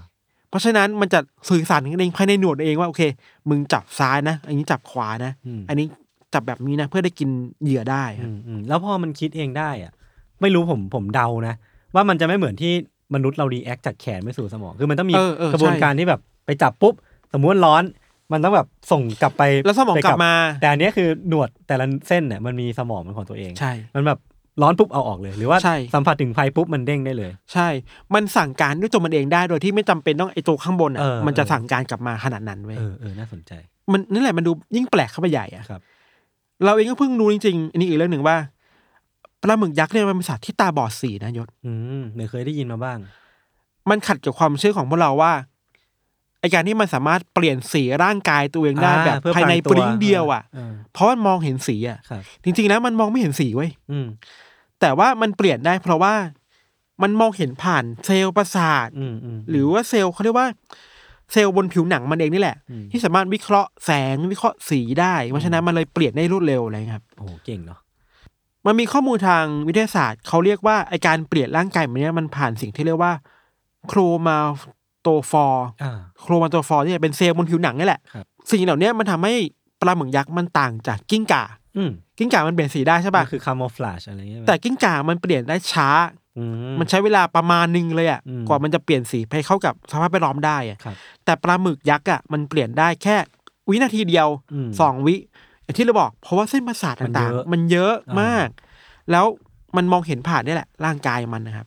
เพราะฉะนั้นมันจะสื่อสารกันเองภายในหนวดเองว่าโอเค มึงจับซ้ายนะ อันนี้จับขวานะอืมอันนี้จับแบบนี้นะเพื่อได้กินเหยื่อได้คอืรับมอืมแล้วพอมันคิดเองได้อะ ไม่รู้ผมผมเดานะ ว่ามันจะไม่เหมือนที่มนุษย์เรา react จากแขนไปสู่สมอง คือมันต้องมีเออเออกระบวนใช่การที่แบบไปจับปุ๊บ สมมติร้อนมันต้องแบบส่งกลับไปแล้วสมองไปกลับมา แต่อันเนี้ยคือหนวดแต่ละเส้นเนี่ยมันมีสมองเป็นของตัวเองใช่มันแบบ ร้อนปุ๊บเอาออกเลย หรือว่าใช่สัมผัสถึงไฟปุ๊บมันเด้งได้เลย ใช่ มันสั่งการด้วยตัวมันเองได้โดยที่ไม่จำเป็นต้องไอตัวข้างบนอะเออมันจะเออสั่งการกลับมาขนาดนั้นเว้ยเออเออน่าสนใจ มันนั่นแหละมันดูยิ่งแปลกเข้าไปใหญ่อะครับ เราเองก็เพิ่งรู้จริงๆอันนี้อีกเรื่องหนึ่งว่าปลาหมึกยักษ์เนี่ยมันเป็นสัตว์ที่ตาบอดสีนะยศ อืมเดี๋ยวเคยได้ยินมาบ้าง มันขัดกับความเชื่อของพวกเราว่าไอการที่มันสามารถเปลี่ยนสีร่างกายตัวเองได้อ่าแบบเพื่อภายในพรางตัวปริ้งเดียวอะเออเพราะมันมองเห็นสีอะครับจริงๆแล้วมันมองไม่เห็นสีเว้ยอืม แต่ว่ามันเปลี่ยนได้เพราะว่ามันมองเห็นผ่านเซลล์ประสาทอืมอืมหรือว่าเซลล์เขาเรียกว่า เซลล์บนผิวหนังมันเองนี่แหละอืมที่สามารถวิเคราะห์แสงวิเคราะห์สีได้เพราะฉะนั้นมันเลยเปลี่ยนได้รวดเร็วอะไรครับโอ้โหเก่งเนาะมันมีข้อมูลทางวิทยาศาสตร์เขาเรียกว่าไอการเปลี่ยนร่างกายแบบเนี้ยมันผ่านสิ่งที่เรียกว่า chromatophore อ่า chromatophore ที่เป็นเซลล์บนผิวหนังนี่แหละครับสิ่งเหล่านี้มันทำให้ปลาหมึกยักษ์มันต่างจากกิ้งก่า อืมกิ้งก่ามันเปลี่ยนสีได้ใช่ปะมันคือ camouflage อะไรเงี้ยแต่กิ้งก่ามันเปลี่ยนได้ช้าอืมันใช้เวลาประมาณหนึงเลยอะอืมกว่ามันจะเปลี่ยนสีให้เข้ากับสภาพแวดล้อมได้อะครับแต่ปลาหมึกยักษ์อะมันเปลี่ยนได้แค่วินาทีเดียวอืมสองวิอย่างที่เราบอก เพราะว่าเส้นประสาทมันต่างเยอะๆมันเยอะอ่ามมาก แล้วมันมองเห็นผ่านนี่แหละ ร่างกายมันนะครับ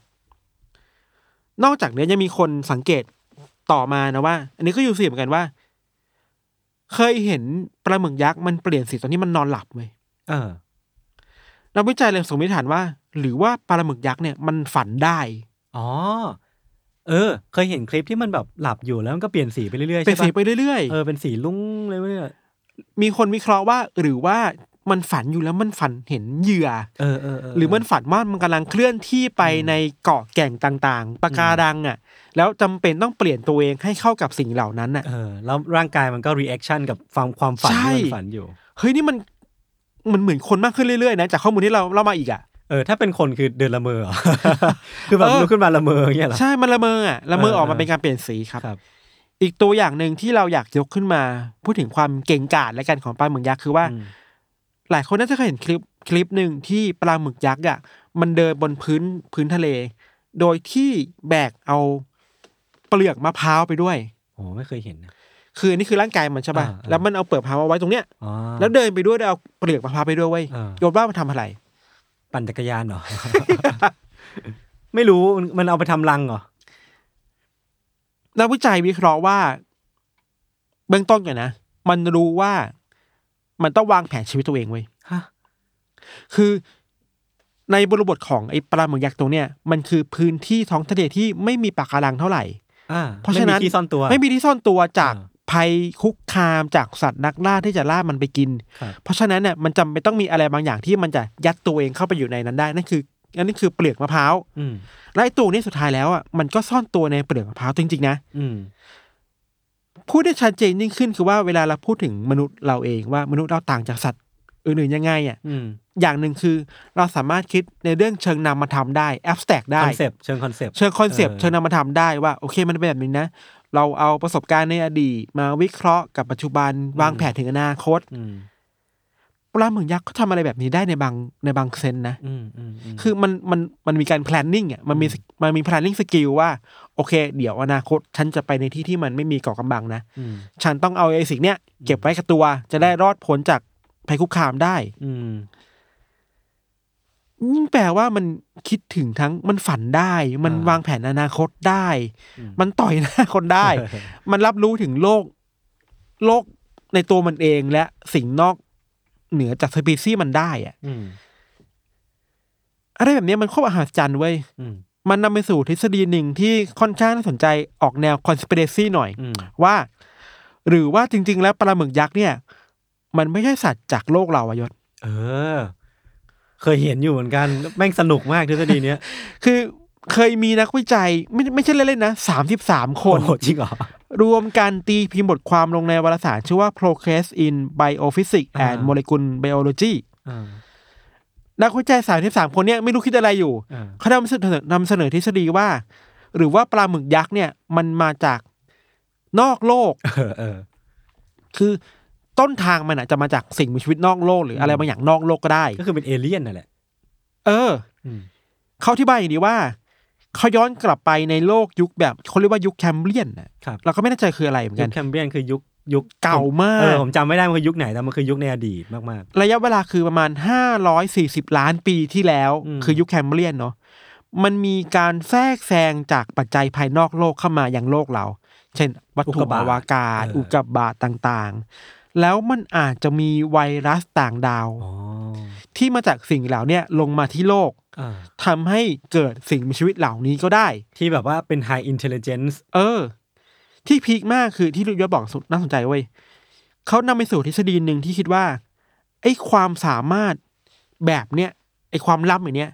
นอกจากนี้ยังมีคนสังเกตต่อมานะว่า อันนี้ก็อยู่สี่เหมือนกันว่า เคยเห็นปลาหมึกยักษ์มันเปลี่ยนสีตอนที่มันนอนหลับไหม เออนักวิจัยเลยสมมติฐานว่า หรือว่าปลาหมึกยักษ์เนี่ยมันฝันได้ อ๋อ เออ เคยเห็นคลิปที่มันแบบหลับอยู่แล้วมันก็เปลี่ยนสีไปเรื่อยๆเป็นใช่สีปะไปเรื่อยเออเป็นสีรุ้งเลยเว้ยๆ มีคนวิเคราะห์ว่า หรือว่ามันฝันอยู่แล้วมันฝันเห็นเหยื่อเออเออเหรือมันฝันว่ามันกำลังเคลื่อนที่ไปในเกาะแก่งต่างๆปะการังอะ แล้วจำเป็นต้องเปลี่ยนตัวเองให้เข้ากับสิ่งเหล่านั้นอะ เออแล้วร่างกายมันก็ reaction กับความความฝันใช่ ที่มันฝันอยู่ เฮ้ยนี่มัน มันเหมือนคนมากขึ้นเรื่อยๆนะจากข้อมูลที่เราเล่ามาอีกอะเออถ้าเป็นคนคือเดินละเมอเหรอคือแบบเออลุกขึ้นมาละเมออย่างเงี้ยเหรอใช่มันละเมออะละเมอเออออกมาเป็นการเปลี่ยนสีครับครับ อีกตัวอย่างหนึ่งที่เราอยากยกขึ้นมา พูดถึงความเก่งกาจและกันของปลาหมึกยักษ์คือว่าอืมหลายคนน่าจะเคยเห็นคลิปคลิปหนึ่งที่ปลาหมึกยักษ์อะมันเดินบนพื้นพื้นทะเล โดยที่แบกเอาเปลือกมะพร้าวไปด้วยโอ้ไม่เคยเห็นนะ คืออันนี้คือร่างกายมันใช่ป่ะอ่าอ่าแล้วมันเอาเปลือกมะพร้าวมาไว้ตรงเนี้ยอ๋อแล้วเดินไปด้วยแล้วเอาเปลือกมะพร้าวไปด้วยเว้ยอ่าโยนว่ามันทำอะไร ปั่นจักรยานเหรอ ไม่รู้มันมันเอาไปทำรังเหรอ นักวิจัยวิเคราะห์ว่า เบื้องต้นก่อนนะ มันรู้ว่ามันต้องวางแผนชีวิตตัวเองเว้ยฮะคือในบริบทของไอ้ปลาหมึกยักษ์ตัวเนี้ยมันคือพื้นที่ท้องทะเลที่ไม่มีปะการังเท่าไหร่อ่าเพราะฉะนั้นไม่มีที่ซ่อนตัวไม่มีที่ซ่อนตัวจากอ่า ภัยคุกคามจากสัตว์นักล่าที่จะล่ามันไปกินครับเพราะฉะนั้นเนี่ยมันจำเป็นต้องมีอะไรบางอย่างที่มันจะยัดตัวเองเข้าไปอยู่ในนั้นได้นั่นคือนั่นคือเปลือกมะพร้าวอืมและไอ้ตัวนี้สุดท้ายแล้วอะมันก็ซ่อนตัวในเปลือกมะพร้าวจริงๆนะอืมพูดได้ชัดเจนยิ่งขึ้นคือว่าเวลาเราพูดถึงมนุษย์เราเองว่ามนุษย์เราต่างจากสัตว์อื่นๆยังไงอะอืมอย่างหนึ่งคือเราสามารถคิดในเรื่องเชิงนามธรรมได้แอบสแต็กได้คอนเซปต์เชิง concept เชิง concept เออเชิงนามธรรมได้ว่าโอเคมันเป็นแบบนี้นะ เราเอาประสบการณ์ในอดีต มาวิเคราะห์กับปัจจุบันวางแผนถึงอนาคตอืมปลาหมึกยักษ์เขาทำอะไรแบบนี้ได้ในบางในบาง sense นะอืมอืมอืมคือมันมันมันมีการ planning อะมันมีมันมี planning skill ว่า โอเค เดี๋ยวอนาคต ฉันจะไปในที่ที่มันไม่มีเกาะกำบังนะมฉันต้องเอาไอ้สิ่งเนี้ยเก็บไว้กับตัว จะได้รอดพ้นจากภัยคุกคามได้ อืม ยิ่งแปลว่ามันคิดถึงทั้งมันฝันได้ มันอ่าวางแผนอนาคตได้อืมมันต่อยหน้าคนได้ มันรับรู้ถึงโลก โลกในตัวมันเองและสิ่งนอกเหนือจากสปีซี่มันได้อะอืมอะไรแบบเนี้ยมันโคตรมหัศจรรย์เว้ยอืมมันนำไปสู่ทฤษฎีหนึ่งที่ค่อนข้างน่าสนใจออกแนว conspiracy หน่อยอืมว่า หรือว่าจริง ๆ แล้วปลาหมึกยักษ์เนี่ย มันไม่ใช่สัตว์จากโลกเราอะยศ เออ เคยเห็นอยู่เหมือนกันแม่งสนุกมากทฤษฎีเนี้ยคือเคยมีนักวิจัยไม่ไม่ใช่เล่นๆนะสามสิบสามคนโอ้โหจริงเหรอรวมกันตีพิมพ์บทความลงในวารสารชื่อว่า Progress in Biophysics อ่า and Molecular Biology อ่านักวิจัยสามสิบสามคนเนี่ยไม่รู้คิดอะไรอยู่อ่าเขานำเสนอนำเสนอทฤษฎีว่า หรือว่าปลาหมึกยักษ์เนี่ย มันมาจากนอกโลกเออเออคือ ต้นทางมันอะจะมาจากสิ่งมีชีวิตนอกโลก หรืออะไรบางอย่างนอกโลกก็ได้ ก็คือเป็นเอเลี่ยนนั่นแหละ เอออืมเขาอธิบายอย่างนี้ว่าเขาย้อนกลับไปในโลกยุคแบบเขาเรียกว่ายุคแคมเบรียนนะครับเราก็ไม่แน่ใจคืออะไรเหมือนยุกัคนแคมเบียนคือยุคยุคเก่ามากเออผมจำไม่ได้มันคือยุคไหนแต่มันคือยุคในอดีตมากระยะเวลาคือประมาณ540ล้านปีที่แล้วอืมคือยุคแคมเบรียนเนาะมันมีการแทรกแซงจากปัจจัยภายนอกโลกเข้ามาอย่างโลกเรา เช่น วัตถุอวกาศอุกกาบาตต่างๆ แล้วมันอาจจะมีไวรัสต่างดาวๆอ๋อที่มาจากสิ่งเหล่าเนี้ยลงมาที่โลกอ่าทำให้เกิดสิ่งมีชีวิตเหล่านี้ก็ได้ ที่แบบว่าเป็น high intelligence เออ ที่พีคมากคือที่ลุยศบอกสุดน่าสนใจเว้ยเขานำไปสู่ทฤษฎีหนึ่งที่คิดว่าไอ้ความสามารถแบบเนี้ยไอ้ความลับอย่างเนี้ย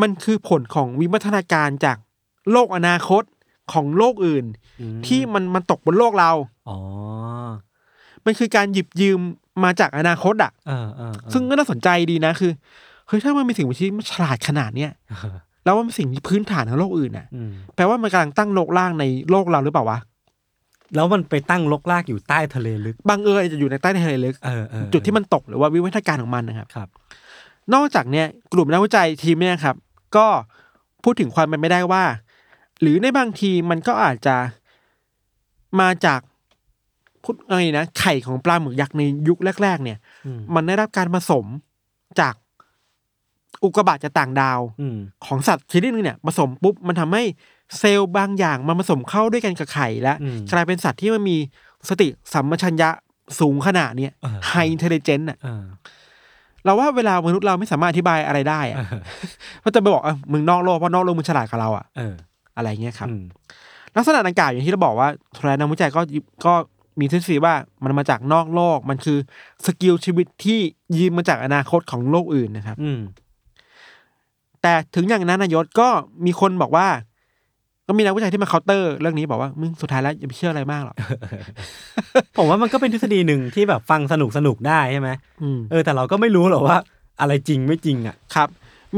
มันคือผลของวิวัฒนาการจากโลกอนาคตของโลกอื่นอืมที่มันมันตกบนโลกเรา อ๋อ มันคือการหยิบยืมมาจากอนาคตอะเออเออเออซึ่งก็น่าสนใจดีนะคือเฮ้ยถ้ามันมีสิ่งมีชีวิตมันฉลาดขนาดเนี้ยเออแล้วมันเป็นสิ่งที่พื้นฐานของโลกอื่นอะอืมแปลว่ามันกำลังตั้งโลกล่างในโลกเราหรือเปล่าวะแล้วมันไปตั้งลกลากอยู่ใต้ทะเลลึกบางเอิญจะอยู่ในใต้ทะเลลึกเออเออจุดที่มันตกหรือว่าวิวัฒนาการของมันนะครับครับ นอกจากเนี้ยกลุ่มนักวิจัยทีมเนี่ยครับ ก็พูดถึงความเป็นไม่ได้ว่า หรือในบางทีมันก็อาจจะมาจาก พูดอะไรนะไข่ของปลาหมึกยักษ์ในยุคแรก ๆ เนี่ยอืมมันได้รับการผสมจากอุกกาบาตจากต่างดาวอืมของสัตว์ชนิดนึงเนี่ยผสมปุ๊บมันทำให้เซลล์บางอย่างมันผสมเข้าด้วยกันกับไข่และอืมกลายเป็นสัตว์ที่มันมีสติสัมปชัญญะสูงขนาดเนี้ยเออ high intelligent อะเออเราว่าเวลามนุษย์เราไม่สามารถอธิบายอะไรได้อะเออก็จะไปบอกเออมึงนอกโลกเพราะนอกโลกมึงฉลาดกว่าเราอะเอออะไรเงี้ยครับอืมลักษณะดังกล่าวอย่างที่เราบอกว่าทรายนักวิจัยก็ก็ มีทฤษฎีว่ามันมาจากนอกโลก มันคือ skill ชีวิตที่ยืมมาจากอนาคตของโลกอื่นนะครับ อืมแต่ถึงอย่างนั้นนายศก็มีคนบอกว่า ก็มีนักวิจัยที่มาเคาน์เตอร์เรื่องนี้บอกว่ามึงสุดท้ายแล้วอย่าไปเเชื่ออะไรมากหรอกผมว่ามันก็เป็นทฤษฎีหนึ่งที่แบบฟังสนุกสนุกได้ใช่ไหมอืมเออแต่เราก็ไม่รู้หรอกว่า อะไรจริงไม่จริงอะครับ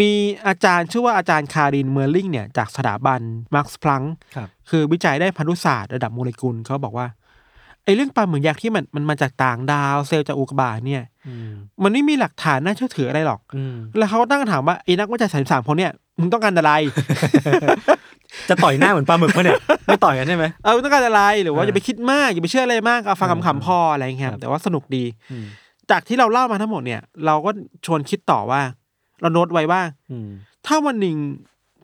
มีอาจารย์ชื่อว่าอาจารย์คารินเมอร์ลิงเนี่ยจากสถาบันมักซ์พลังค์ครับคือวิจัยได้พันธุศาสตร์ระดับโมเลกุลเขาบอกว่าไอ้ เรื่องปลาหมึกยักษ์ที่มันมันมาจากต่างดาวเซลล์จากอุกกาบาตเนี่ยอืมมันไม่มีหลักฐานน่าเชื่อถืออะไรหรอกอืมแล้วเขาก็ตั้งคำถามว่าไอ้นักวิจัยสามสามคนเนี่ยมึงต้องการอะไร จะต่อยหน้าเหมือนปลาหมึกปะเนี่ยไม่ต่อยกันใช่ไหมเออมึงต้องการอะไรหรือว่าเอออย่าไปคิดมากอย่าไปเชื่ออะไรมากเอาฟังเออคำๆพออะไรอย่างเงี้ยครับแต่ว่าสนุกดีอืมจากที่เราเล่ามาทั้งหมดเนี่ย เราก็ชวนคิดต่อว่า เราโน้ตไว้ว่าอืมถ้าวันหนึ่ง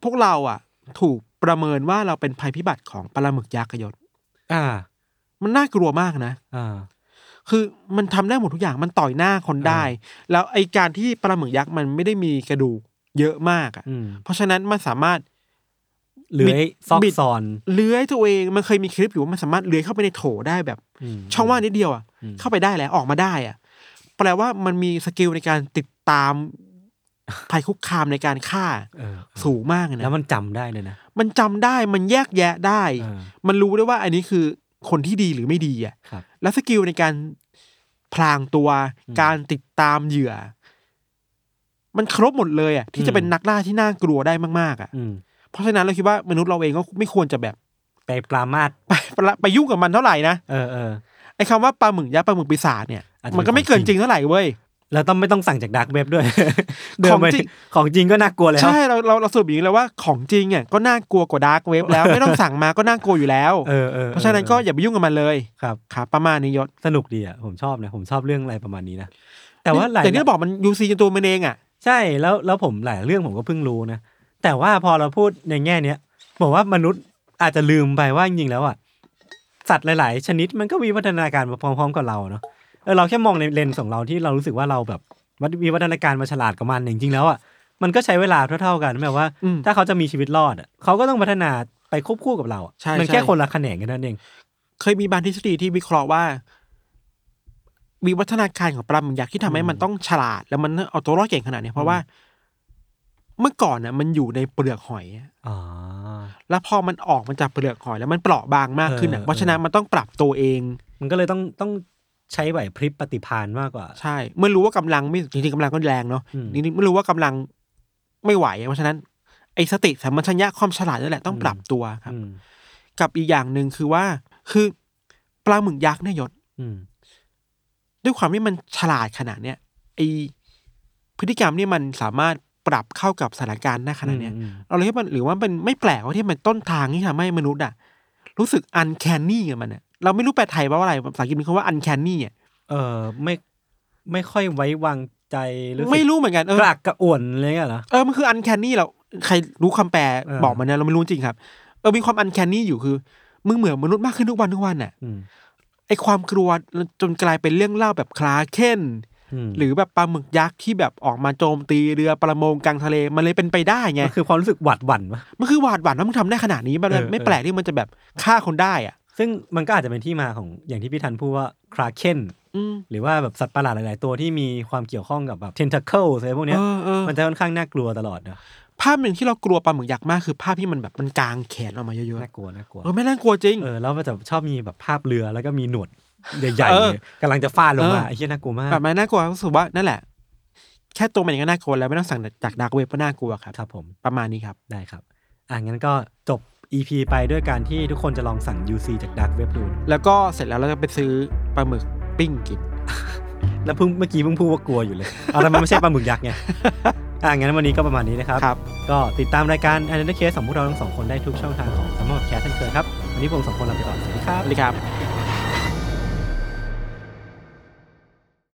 พวกเราอะ ถูกประเมินว่าเราเป็นภัยพิบัติของปลาหมึกยักษ์อะยศอ่า มันน่ากลัวมากนะอ่าคือมันทำได้หมดทุกอย่างมันต่อยหน้าคนได้ แล้วไอการที่ปลาหมึกยักษ์มันไม่ได้มีกระดูกเยอะมากอะอืมเพราะฉะนั้นมันสามารถเลื้อยซอกบิดซอนเลื้อยตัวเองมันเคยมีคลิปอยู่ว่ามันสามารถเลื้อยเข้าไปในโถได้แบบมช่องว่างนิดเดียวอะอืมเข้าไปได้แล้วออกมาได้อะแปลว่ามันมี skill ในการติดตามภัยคุกคามในการฆ่าเออสูงมากเลยนะแล้วมันจำได้เลยนะมันจำได้มันแยกแยะได้เออมันรู้ได้ว่าอันนี้คือ คนที่ดีหรือไม่ดีอะครับแล้ว skill ในการพลางตัวอืมการติดตามเหยื่อ มันครบหมดเลยอะที่จะเป็นนักล่าที่น่ากลัวได้มาก ๆ อะอืมเพราะฉะนั้นเราคิดว่ามนุษย์เราเองก็ไม่ควรจะแบบ ไปปรามาดไปไปไปยุ่งกับมันเท่าไหร่นะเออเออไอ้คำว่าปลาหมึกยักษ์ปลาหมึกปีศาจเนี่ยอาจจะมันก็ไม่เกินเป็นของจจริริงงเท่าไหร่เว้ย แล้วต้องไม่ต้องสั่งจาก dark web ด้วย เดินไปของจริงของจริงก็น่ากลัวแล้ว ใช่เราเราเราสรุปอย่างนี้เลยว่าของจริงอะก็น่ากลัวกว่า dark web แล้วไม่ต้องสั่งมาก็น่ากลัวอยู่แล้วเออเออเพราะฉะนั้นก็อย่าไปยุ่งกับมันเลยครับครับประมาณนี้ยศสนุกดีอะผมชอบนะผมชอบเรื่องอะไรประมาณนี้นะแต่ว่าหลายอย่างที่เราบอกมันยูซีตัวมันเองอะใช่แล้วแล้วผมหลายเรื่องผมก็เพิ่งรู้นะแต่ว่าพอเราพูดในแง่เนี้ยบอกว่ามนุษย์อาจจะลืมไปว่าจริงๆแล้วอะสัตว์หลาย ๆ ชนิดมันก็วิวัฒนาการมาพร้อม ๆ กับเราเนาะ เออเราแค่มองในเลนส์ของเราที่เรารู้สึกว่าเราแบบวัฒวิวัฒนาการมาฉลาดกับมันจริงๆแล้วอะมันก็ใช้เวลาเท่าๆกันแบบว่าอืมถ้าเขาจะมีชีวิตรอดอะเขาก็ต้องพัฒนาไปควบคู่กับเราอะใช่มันแค่ใช่คนละแขนงกันนั่นเองเคยมีบางทฤษฎีที่วิเคราะห์ว่าวิวัฒนาการของปลาหมึกยักษ์ที่ทำให้อืมมันต้องฉลาด แล้วมันเอาตัวรอดเก่งขนาดนี้เพราะว่า เมื่อก่อนน่ะ มันอยู่ในเปลือกหอยอะอ๋อแล้วพอมันออกมาจากเปลือกหอย แล้วมันเปราะบางมากขึ้นอะเออเพราะฉะนั้นมันต้องปรับตัวเอง มันก็เลยต้องต้อง ใช้ไหวพริบปฏิภาณมากกว่า ใช่ เมื่อรู้ว่ากำลังไม่จริงๆกำลังก็แรงเนาะอืม นี่นี่ไม่รู้ว่ากำลังไม่ไหวเพราะฉะนั้นไอ้สติสัมปชัญญะความฉลาดนั่นแหละต้องปรับตัวครับ อืมกับอีกอย่างหนึ่งคือว่าคือปลาหมึกยักษ์เนี่ยยศอืมด้วยความที่มันฉลาดขนาดเนี้ยไอพฤติกรรมนี่มันสามารถปรับเข้ากับสถานการณ์ได้ขนาดเนี้ยอืมเราเลยคิดว่าหรือว่ามันไม่แปลกว่าที่มันต้นทางที่ทำให้มนุษย์อะรู้สึกอันแคนนี่กับมันอะ เราไม่รู้แปลไทยว่าอะไรภาษาอังกฤษมันคำว่าอันแคนนี่อะเออไม่ไม่ค่อยไว้วางใจรู้สึกไม่รู้เหมือนกันเอกอระอักกระอ่วนอะไรเงี้ยเหรอเออมันคืออันแคนนี่เราใครรู้คำแปลเออบอกมาเนี่ยเราไม่รู้จริงครับเออมีความอันแคนนี่อยู่คือมึงเหมือนมนุษย์มากขึ้นทุกวันทุกวันอะอืมไอความกลัวจนกลายเป็นเรื่องเล่าแบบคลาเค้นมหรือแบบปลาหมึกยักษ์ที่แบบออกมาโจมตีเรือประมงกลางทะเลมันเลยเป็นไปได้ไงมันคือความรู้สึกหวาดหวั่นปะมันคือหวาดหวั่นว่ามึงทำได้ขนาดนี้มันเออไม่เออแปลกที่มันจะแบบฆ่าคนได้อะ ซึ่งมันก็อาจจะเป็นที่มาของอย่างที่พี่ทันพูดว่าคราเคนอืมหรือว่าแบบสัตว์ประหลาดหลาย ๆ ตัวที่มีความเกี่ยวข้องกับแบบเทน t เคิลอะไรพวกเนี้ยเออเออมันจะค่อนข้างน่ากลัวตลอดนะภาพหนึ่งที่เรากลัวปลาหมึกยักษ์มากคือภาพที่มันแบบมันกางแขนออกมาเยอะน่ากลัวน่ากลัวๆเออไม่น่ากลัวจริงเออแล้วมันจะชอบมีแบบภาพเรือแล้วก็มีหนวดใหญ่เออๆกำลังจะฟาดลงมาเออไอ้เหี้ยน่ากลัวมากแบบมันน่ากลัวรู้สึกว่านั่นแหละ แค่ตัวมันเองก็น่ากลัวแล้วไม่ต้องสั่งจากดักเว็บก็น่ากลัวครับครับ ผมประมาณนี้ครับได้ครับอะงั้นก็จบ EP ไปด้วยการที่ทุกคนจะลองสั่ง UC จาก dark web ดู แล้วก็เสร็จแล้วเราจะไปซื้อปลาหมึกปิ้งกิน แล้วเพิ่งเมื่อกี้เพิ่งพูดว่ากลัวอยู่เลย เอาแต่มันไม่ใช่ปลาหมึกยักษ์ไง อะงั้นวันนี้ก็ประมาณนี้นะครับ ครับ ก็ติดตามรายการ a n a l y Case ของพวกเราทั้งสองคนได้ทุกช่องทางของ Salmon Podcast เช่นเคยครับ วันนี้ผมสองคนลาไปก่อน สวัสดีครับ สวัสดีครับ